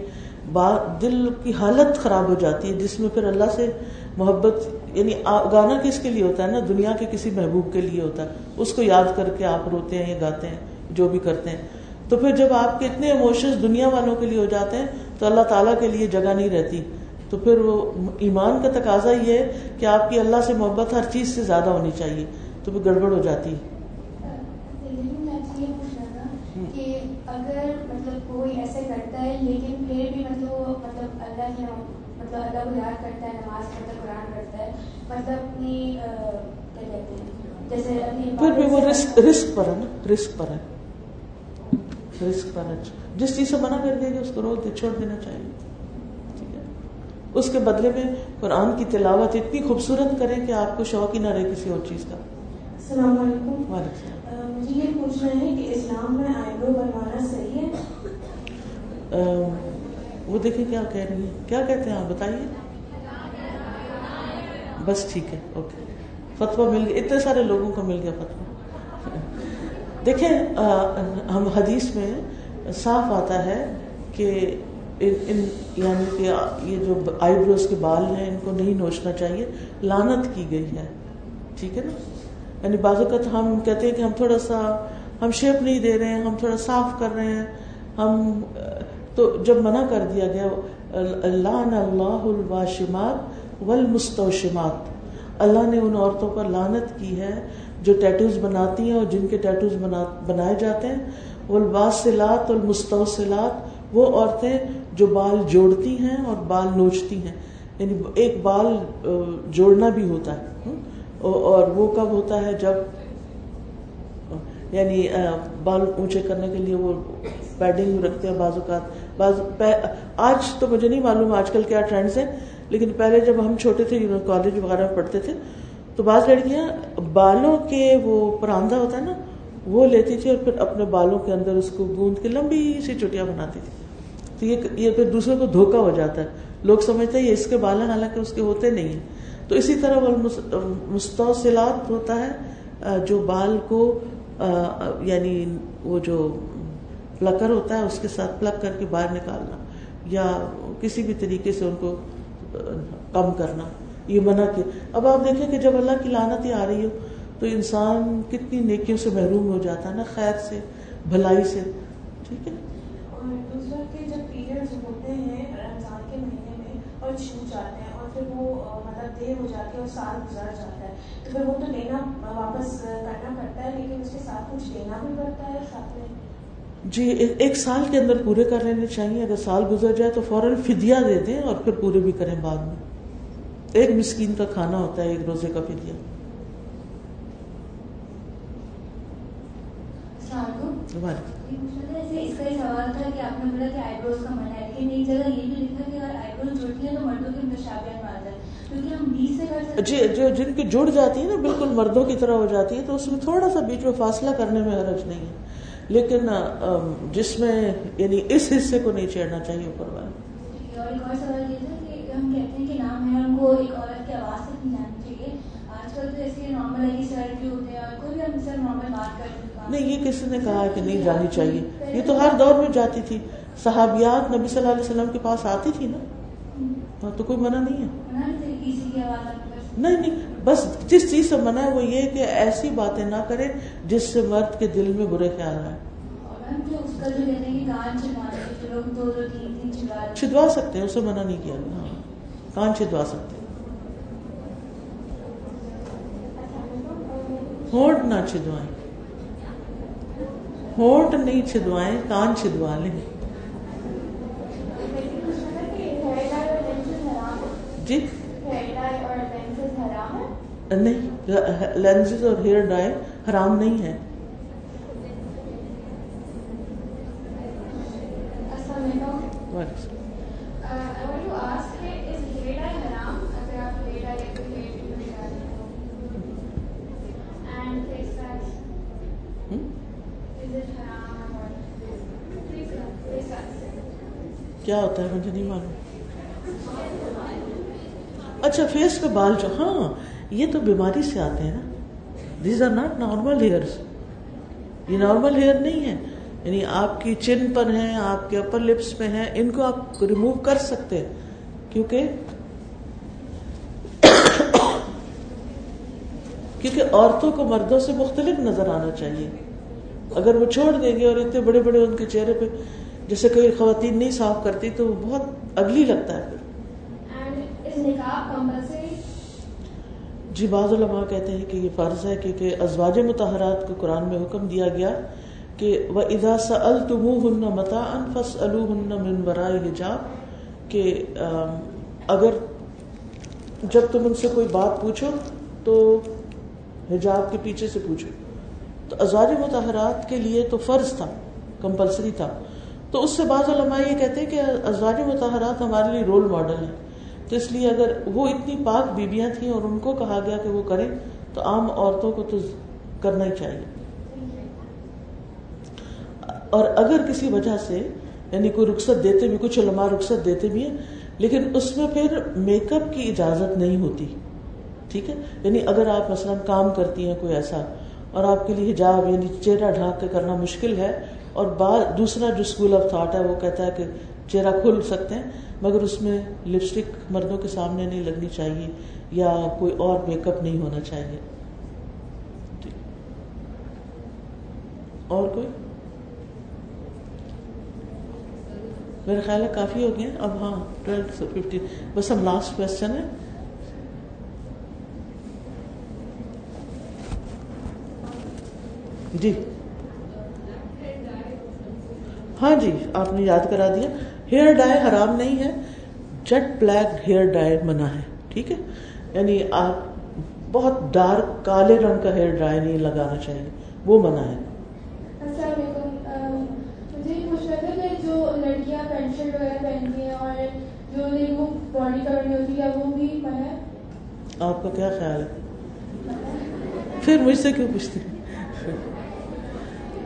با، دل کی حالت خراب ہو جاتی ہے، جس میں پھر اللہ سے محبت یعنی گانا کس کے لیے ہوتا ہے نا؟ دنیا کے کسی محبوب کے لیے ہوتا ہے۔ اس کو یاد کر کے آپ روتے ہیں یا گاتے ہیں، جو بھی کرتے ہیں۔ تو پھر جب آپ کے اتنے ایموشنز دنیا والوں کے لیے ہو جاتے ہیں تو اللہ تعالیٰ کے لیے جگہ نہیں رہتی۔ تو پھر وہ ایمان کا تقاضا یہ ہے کہ آپ کی اللہ سے محبت ہر چیز سے زیادہ ہونی چاہیے تو پھر گڑبڑ ہو جاتی۔ اگر مطلب کوئی ایسے کرتا ہے لیکن پھر بھی مطلب مطلب اللہ کی مطلب اللہ کو یاد کرتا ہے نماز پڑھتا ہے قرآن کرتا ہے مطلب اپنی کیا کہتے ہیں جیسے اپنی پھر بھی وہ رسک رسک پر ہے نا رسک پر ہے۔ رسک پر جس چیز سے منع کر دیا گیا اس کو روک دے چھوڑ دینا چاہیے۔ ٹھیک ہے۔ اس کے بدلے میں قرآن کی تلاوت اتنی خوبصورت کرے کہ آپ کو شوق ہی نہ رہے کسی اور چیز کا۔ السلام علیکم۔ وعلیکم مجھے یہ پوچھنا ہے کہ اسلام میں آئیبرو بنوانا صحیح ہے؟ وہ دیکھیں کیا کہہ رہی ہے کیا کہتے ہیں آپ؟ بتائیے۔ بس ٹھیک ہے اوکے۔ فتوا مل گیا۔ اتنے سارے لوگوں کو مل گیا فتوا دیکھیں ہم حدیث میں صاف آتا ہے کہ ان یعنی کہ یہ جو آئی بروز کے بال ہیں، ان کو نہیں نوچنا چاہیے لانت کی گئی ہے۔ ٹھیک ہے نا؟ یعنی بعض اوقات ہم کہتے ہیں کہ ہم تھوڑا سا، ہم شیپ نہیں دے رہے ہیں، ہم تھوڑا صاف کر رہے ہیں۔ ہم، تو جب منع کر دیا گیا اللہ اللہ الواشمات والمستوشمات۔ اللہ نے ان عورتوں پر لانت کی ہے۔ جو ٹیٹوز بناتی ہیں اور جن کے ٹیٹوز بنائے جاتے ہیں وہ الباسلات اور وہ عورتیں جو بال جوڑتی ہیں اور بال نوچتی ہیں۔ یعنی ایک بال جوڑنا بھی ہوتا ہے اور وہ کب ہوتا ہے؟ جب یعنی بال اونچے کرنے کے لیے وہ پیڈنگ رکھتے ہیں بعض اوقات۔ بعض آج تو مجھے نہیں معلوم آج کل کیا ٹرینڈس ہیں، لیکن پہلے جب ہم چھوٹے تھے کالج وغیرہ میں پڑھتے تھے تو بعض لڑکیاں بالوں کے وہ پراندہ ہوتا ہے نا، وہ لیتی تھی اور پھر اپنے بالوں کے اندر اس کو گوند کے لمبی سی چٹیاں بناتی تھی۔ تو یہ یہ پھر دوسرے کو دھوکا ہو جاتا ہے، لوگ سمجھتے ہیں یہ اس کے بال ہیں حالانکہ اس کے ہوتے نہیں ہیں۔ تو اسی طرح وہ مستوسلات ہوتا ہے جو بال کو یعنی وہ جو پلکر ہوتا ہے، اس کے ساتھ پلک کر کے باہر نکالنا یا کسی بھی طریقے سے ان کو کم کرنا۔ یہ منع کے اب آپ دیکھیں کہ جب اللہ کی لانت ہی آ رہی ہو تو انسان کتنی نیکیوں سے محروم ہو جاتا ہے نا خیر سے بھلائی سے۔ ٹھیک ہے؟ اور دوسرا کہ جب پیریڈ ہوتے ہیں رمضان کے مہینے میں اور چھوٹ جاتے ہیں اور پھر وہ مطلب دیر ہو جاتی ہے اور سال گزر جاتا ہے تو پھر وہ تو لینا واپس کرنا پڑتا ہے لیکن اس کے ساتھ کچھ لینا بھی پڑتا ہے ساتھ میں؟ جی ایک سال کے اندر پورے کر لینے چاہیے۔ اگر سال گزر جائے تو فوراً فدیا دے دیں اور پھر پورے بھی کریں بعد میں۔ ایک مسکین کا کھانا ہوتا ہے ایک روزے کا اس کا سوال تھا کہ آپ نے بولا کہ آئی بروز کا منع ہے لیکن ایک جگہ یہ بھی لکھا کہ اگر آئی بروز جڑتی ہے تو مردوں کے میں آ جائے جی جو جن کی جڑ جاتی ہے نا بالکل مردوں کی طرح ہو جاتی ہے تو اس میں تھوڑا سا بیچ میں فاصلہ کرنے میں حرج نہیں ہے۔ لیکن جس میں یعنی اس حصے کو نہیں چھیڑنا چاہیے اوپر والے اور ایک اور سوال یہ تھا کہ ہم کہتے ہیں کہ نام ہے ہم کو ایک عورت کی آواز تک نہیں جانی چاہیے آج کل تو ایسے نارمل ہے سر بھی ہوتے ہیں اور کوئی بھی ہم سر نارمل بات کرتے ہیں نہیں یہ کسی نے کہا کہ نہیں جانی چاہیے۔ یہ تو ہر دور میں جاتی تھی۔ صحابیات نبی صلی اللہ علیہ وسلم کے پاس آتی تھی نا۔ ہاں تو کوئی منع نہیں ہے۔ نہیں نہیں بس جس چیز سے منع ہے وہ یہ کہ ایسی باتیں نہ کرے جس سے مرد کے دل میں برے خیال آئے چھدوا سکتے ہیں اسے منع نہیں کیا۔ ہاں کان چھدوا سکتے ہونٹ نہ چھدوائیں ہونٹ نہیں چھدوائیں کان چھدوا لیں۔ جی؟ نہیں لینز اور ہیئر ڈائی حرام نہیں ہے۔ کیا ہوتا ہے مجھے نہیں معلوم اچھا فیس پہ بال جو ہاں یہ تو بیماری سے آتے ہیں نا۔ These are not normal hair یہ نارمل ہیئر نہیں ہے۔ یعنی آپ کی چن پر ہیں، آپ کے اپر لپس پہ ہیں، ان کو آپ ریموو کر سکتے کیونکہ *coughs* کیونکہ عورتوں کو مردوں سے مختلف نظر آنا چاہیے۔ اگر وہ چھوڑ دیں گے اور اتنے بڑے بڑے ان کے چہرے پہ جیسے کوئی خواتین نہیں صاف کرتی تو بہت اگلی لگتا ہے پھر۔ جی بعض علماء کہتے ہیں کہ یہ فرض ہے کیونکہ ازواج متحرات کو قرآن میں حکم دیا گیا کہ وہ ادا سل تم ہن متا انفس الن من برائے حجاب۔ کہ اگر جب تم ان سے کوئی بات پوچھو تو حجاب کے پیچھے سے پوچھو۔ تو ازواج متحرات کے لیے تو فرض تھا کمپلسری تھا۔ تو اس سے بعض علماء یہ کہتے ہیں کہ ازواج متحرات ہمارے لیے رول ماڈل ہیں۔ تو اس لیے اگر وہ اتنی پاک بیبیاں تھیں اور ان کو کہا گیا کہ وہ کریں، تو عام عورتوں کو تو کرنا ہی چاہیے۔ اور اگر کسی وجہ سے یعنی کوئی رخصت دیتے بھی، کچھ علماء رخصت دیتے بھی ہیں، لیکن اس میں پھر میک اپ کی اجازت نہیں ہوتی۔ ٹھیک ہے؟ یعنی اگر آپ مثلا کام کرتی ہیں کوئی ایسا، اور آپ کے لیے حجاب یعنی چہرہ ڈھانک کے کرنا مشکل ہے اور بعد دوسرا جو اسکول آف تھاٹ ہے وہ کہتا ہے کہ چہرہ کھل سکتے ہیں، مگر اس میں لپسٹک مردوں کے سامنے نہیں لگنی چاہیے یا کوئی اور میک اپ نہیں ہونا چاہیے۔ اور کوئی؟ میرا خیال ہے کافی ہو گیا اب ہاں ٹویلو ففٹین بس ہم لاسٹ کوشچن ہے۔ جی۔ ہاں جی آپ نے یاد کرا دیا۔ ہیئر ڈائی حرام نہیں ہے جٹ بلیک ہیئر ڈائی منع ہے ٹھیک ہے؟ یعنی آپ بہت ڈارک کالے رنگ کا ہیئر ڈرائی نہیں لگانا چاہیے وہ منع ہے۔ السلام علیکم۔ مجھے یہ پوچھ رہا تھا کہ جو لڑکیاں پینٹ شرٹ وغیرہ پہنتی ہیں اور جو نہیں وہ باڈی کور نہیں ہوتی ہے وہ بھی منع ہے؟ آپ کا کیا خیال ہے؟ پھر مجھ سے کیوں پوچھتی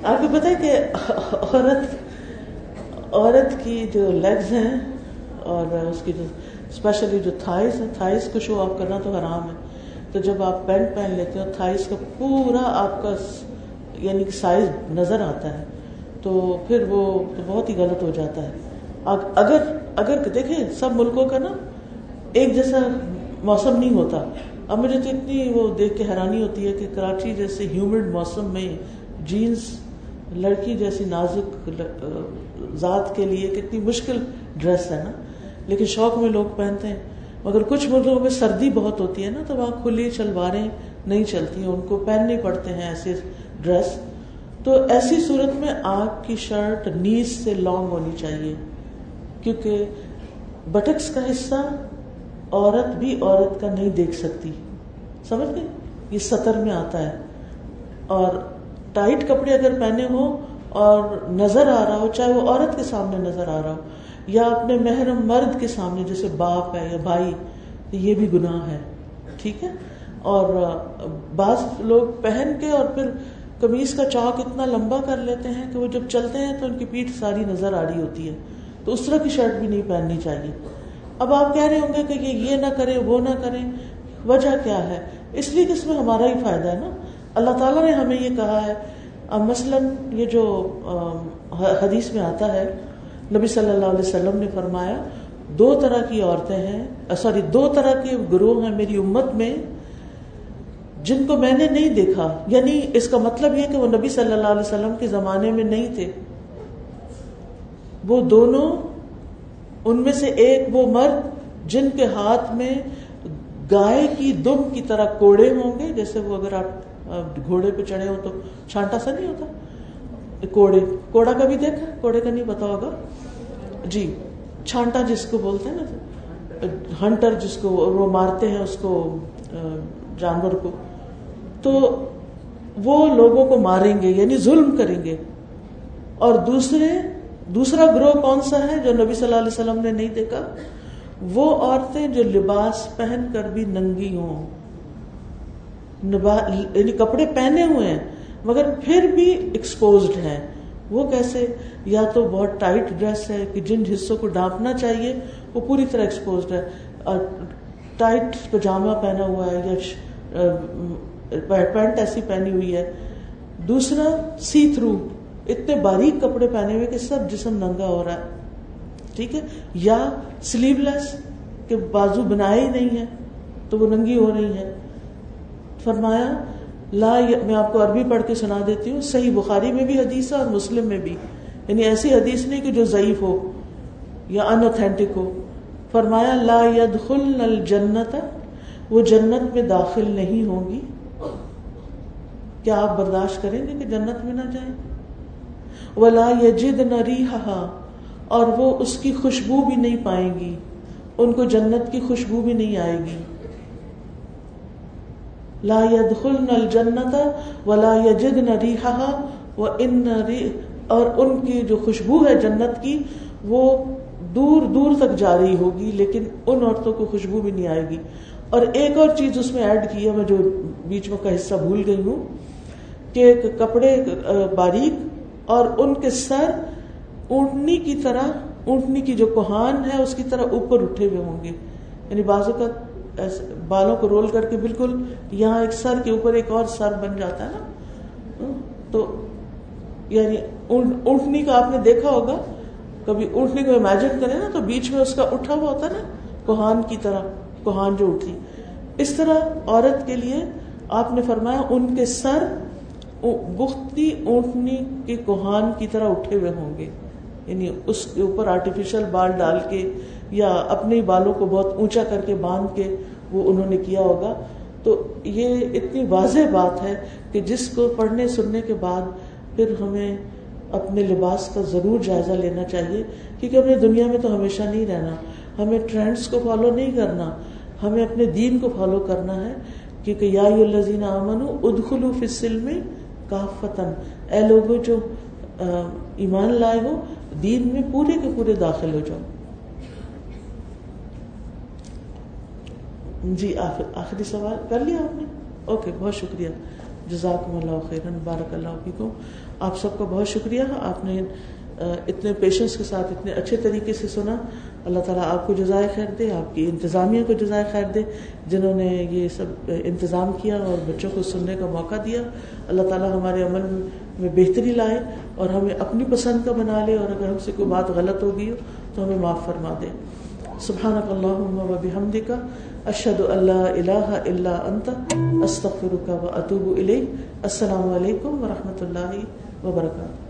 آپ کو پتا ہے کہ عورت عورت کی جو لیگز ہیں اور اس کی جو اسپیشلی جو تھائز ہیں تھائز کو شو آف کرنا تو حرام ہے۔ تو جب آپ پینٹ پہن لیتے ہو تھائز کا پورا آپ کا یعنی کہ سائز نظر آتا ہے۔ تو پھر وہ تو بہت ہی غلط ہو جاتا ہے۔ اگر اگر دیکھیں سب ملکوں کا نا، ایک جیسا موسم نہیں ہوتا۔ اب مجھے تو اتنی وہ دیکھ کے حیرانی ہوتی ہے کہ کراچی جیسے ہیومڈ موسم میں جینس لڑکی جیسی نازک ذات کے لیے کتنی مشکل ڈریس ہے نا۔ لیکن شوق میں لوگ پہنتے ہیں۔ مگر کچھ ملکوں میں سردی بہت ہوتی ہے نا، تو وہاں کھلی شلواریں نہیں چلتی ہیں، ان کو پہننے پڑتے ہیں ایسے ڈریس۔ تو ایسی صورت میں آپ کی شرٹ نیز سے لانگ ہونی چاہیے، کیونکہ بٹکس کا حصہ عورت بھی عورت کا نہیں دیکھ سکتی۔ سمجھ گئے؟ یہ سطر میں آتا ہے۔ اور ٹائٹ کپڑے اگر پہنے ہو اور نظر آ رہا ہو، چاہے وہ عورت کے سامنے نظر آ رہا ہو، یا اپنے محرم مرد کے سامنے، جیسے باپ ہے یا بھائی یہ بھی گناہ ہے، ٹھیک ہے؟ اور بعض لوگ پہن کے اور پھر کمیز کا چاک اتنا لمبا کر لیتے ہیں کہ وہ جب چلتے ہیں تو ان کی پیٹھ ساری نظر آ رہی ہوتی ہے، تو اس طرح کی شرٹ بھی نہیں پہننی چاہیے۔ اب آپ کہہ رہے ہوں گے کہ یہ نہ کریں وہ نہ کریں وجہ کیا ہے؟ اس لیے کہ اس میں ہمارا ہی فائدہ ہے نا۔ اللہ تعالیٰ نے ہمیں یہ کہا ہے اب مثلاً یہ جو حدیث میں آتا ہے، نبی صلی اللہ علیہ وسلم نے فرمایا، دو طرح کی عورتیں ہیں سوری، دو طرح کے گروہ ہیں میری امت میں، جن کو میں نے نہیں دیکھا۔ یعنی اس کا مطلب یہ کہ وہ نبی صلی اللہ علیہ وسلم کے زمانے میں نہیں تھے۔ وہ دونوں، ان میں سے ایک وہ مرد جن کے ہاتھ میں گائے کی دم کی طرح کوڑے ہوں گے، جیسے وہ اگر آپ گھوڑے پہ چڑھے ہو تو چھانٹا سا نہیں ہوتا؟ کوڑے، کوڑا کا بھی دیکھا؟ کوڑے کا نہیں پتا ہوگا؟ جی چھانٹا جس کو بولتے ہیں نا، ہنٹر جس کو وہ مارتے ہیں اس کو جانور کو، تو وہ لوگوں کو ماریں گے یعنی ظلم کریں گے۔ اور دوسرے، دوسرا گروہ کون سا ہے جو نبی صلی اللہ علیہ وسلم نے نہیں دیکھا؟ وہ عورتیں جو لباس پہن کر بھی ننگی ہوں۔ یعنی کپڑے پہنے ہوئے ہیں، مگر پھر بھی ایکسپوزڈ ہیں. وہ کیسے؟ یا تو بہت ٹائٹ ڈریس ہے کہ جن حصوں کو ڈانپنا چاہیے، وہ پوری طرح ایکسپوزڈ ہے. اور ٹائٹ پجامہ پہنا ہوا ہے یا پینٹ ایسی پہنی ہوئی ہے. دوسرا سی تھرو اتنے باریک کپڑے پہنے ہوئے کہ سب جسم ننگا ہو رہا ہے. ٹھیک ہے؟ یا سلیو لیس کہ بازو بنائے ہی نہیں ہے، تو وہ ننگی ہو رہی ہے فرمایا، لا میں آپ کو عربی پڑھ کے سنا دیتی ہوں، صحیح بخاری میں بھی حدیث ہے اور مسلم میں بھی۔ یعنی ایسی حدیث نہیں کہ جو ضعیف ہو یا انتھینٹک ہو۔ فرمایا، لا يدخلن الجنت، وہ جنت میں داخل نہیں ہوں گی۔ کیا آپ برداشت کریں گے کہ جنت میں نہ جائیں؟ ولا يجدن ريحها اور وہ اس کی خوشبو بھی نہیں پائیں گی۔ ان کو جنت کی خوشبو بھی نہیں آئے گی۔ لا يدخلن الجنت ولا يجدن ريحها وان اور ان کی جو خوشبو ہے جنت کی، وہ دور دور تک جا رہی ہوگی، لیکن ان عورتوں کو خوشبو بھی نہیں آئے گی۔ اور ایک اور چیز اس میں ایڈ کی ہے، میں جو بیچ میں کا حصہ بھول گئی ہوں، کہ کپڑے باریک، اور ان کے سر اونٹنی کی طرح، اونٹنی کی جو کوہان ہے، اس کی طرح اوپر اٹھے ہوئے ہوں گے۔ یعنی بازو کا بالوں کو رول کر کے بالکل یہاں ایک سر کے اوپر ایک اور سر بن جاتا ہے نا۔ تو یعنی اونٹنی کا آپ نے دیکھا ہوگا۔ کبھی اونٹنی کو امیجن کرے نا تو بیچ میں اس کا اٹھا ہوا ہوتا نا، کوہان کی طرح، کوہان جو اٹھی۔ اس طرح عورت کے لیے آپ نے فرمایا ان کے سر بختی اونٹنی کے کوہان کی طرح اٹھے ہوئے ہوں گے۔ یعنی اس کے اوپر آرٹیفیشل بال ڈال کے یا اپنے بالوں کو بہت اونچا کر کے باندھ کے وہ انہوں نے کیا ہوگا۔ تو یہ اتنی واضح بات ہے کہ جس کو پڑھنے سننے کے بعد پھر ہمیں اپنے لباس کا ضرور جائزہ لینا چاہیے، کیونکہ ہمیں دنیا میں تو ہمیشہ نہیں رہنا۔ ہمیں ٹرینڈس کو فالو نہیں کرنا، ہمیں اپنے دین کو فالو کرنا ہے۔ کیونکہ یا الزین امن ادخلو فصل میں کافتن اے لوگوں جو ایمان لائے ہو، دین میں پورے کے پورے داخل ہو جاؤ۔ جی آخری سوال کر لیا آپ نے؟ اوکے، بہت شکریہ۔ جزاکم اللہ خیر بارک اللہ فیکم۔ آپ سب کا بہت شکریہ۔ آپ نے اتنے پیشنس کے ساتھ، اتنے اچھے طریقے سے سنا۔ اللہ تعالیٰ آپ کو جزائے خیر دے، آپ کی انتظامیہ کو جزائے خیر دے، جنہوں نے یہ سب انتظام کیا اور بچوں کو سننے کا موقع دیا۔ اللہ تعالیٰ ہمارے عمل میں بہتری لائے اور ہمیں اپنی پسند کا بنا لے اور اگر ہم سے کوئی بات غلط ہو گئی ہو تو ہمیں معاف فرما دے۔ سبحان اللہ و بحمد اشد اللہ الہ اللہ انت استغفرک و اطوب السلام علیکم و رحمۃ اللہ وبرکاتہ۔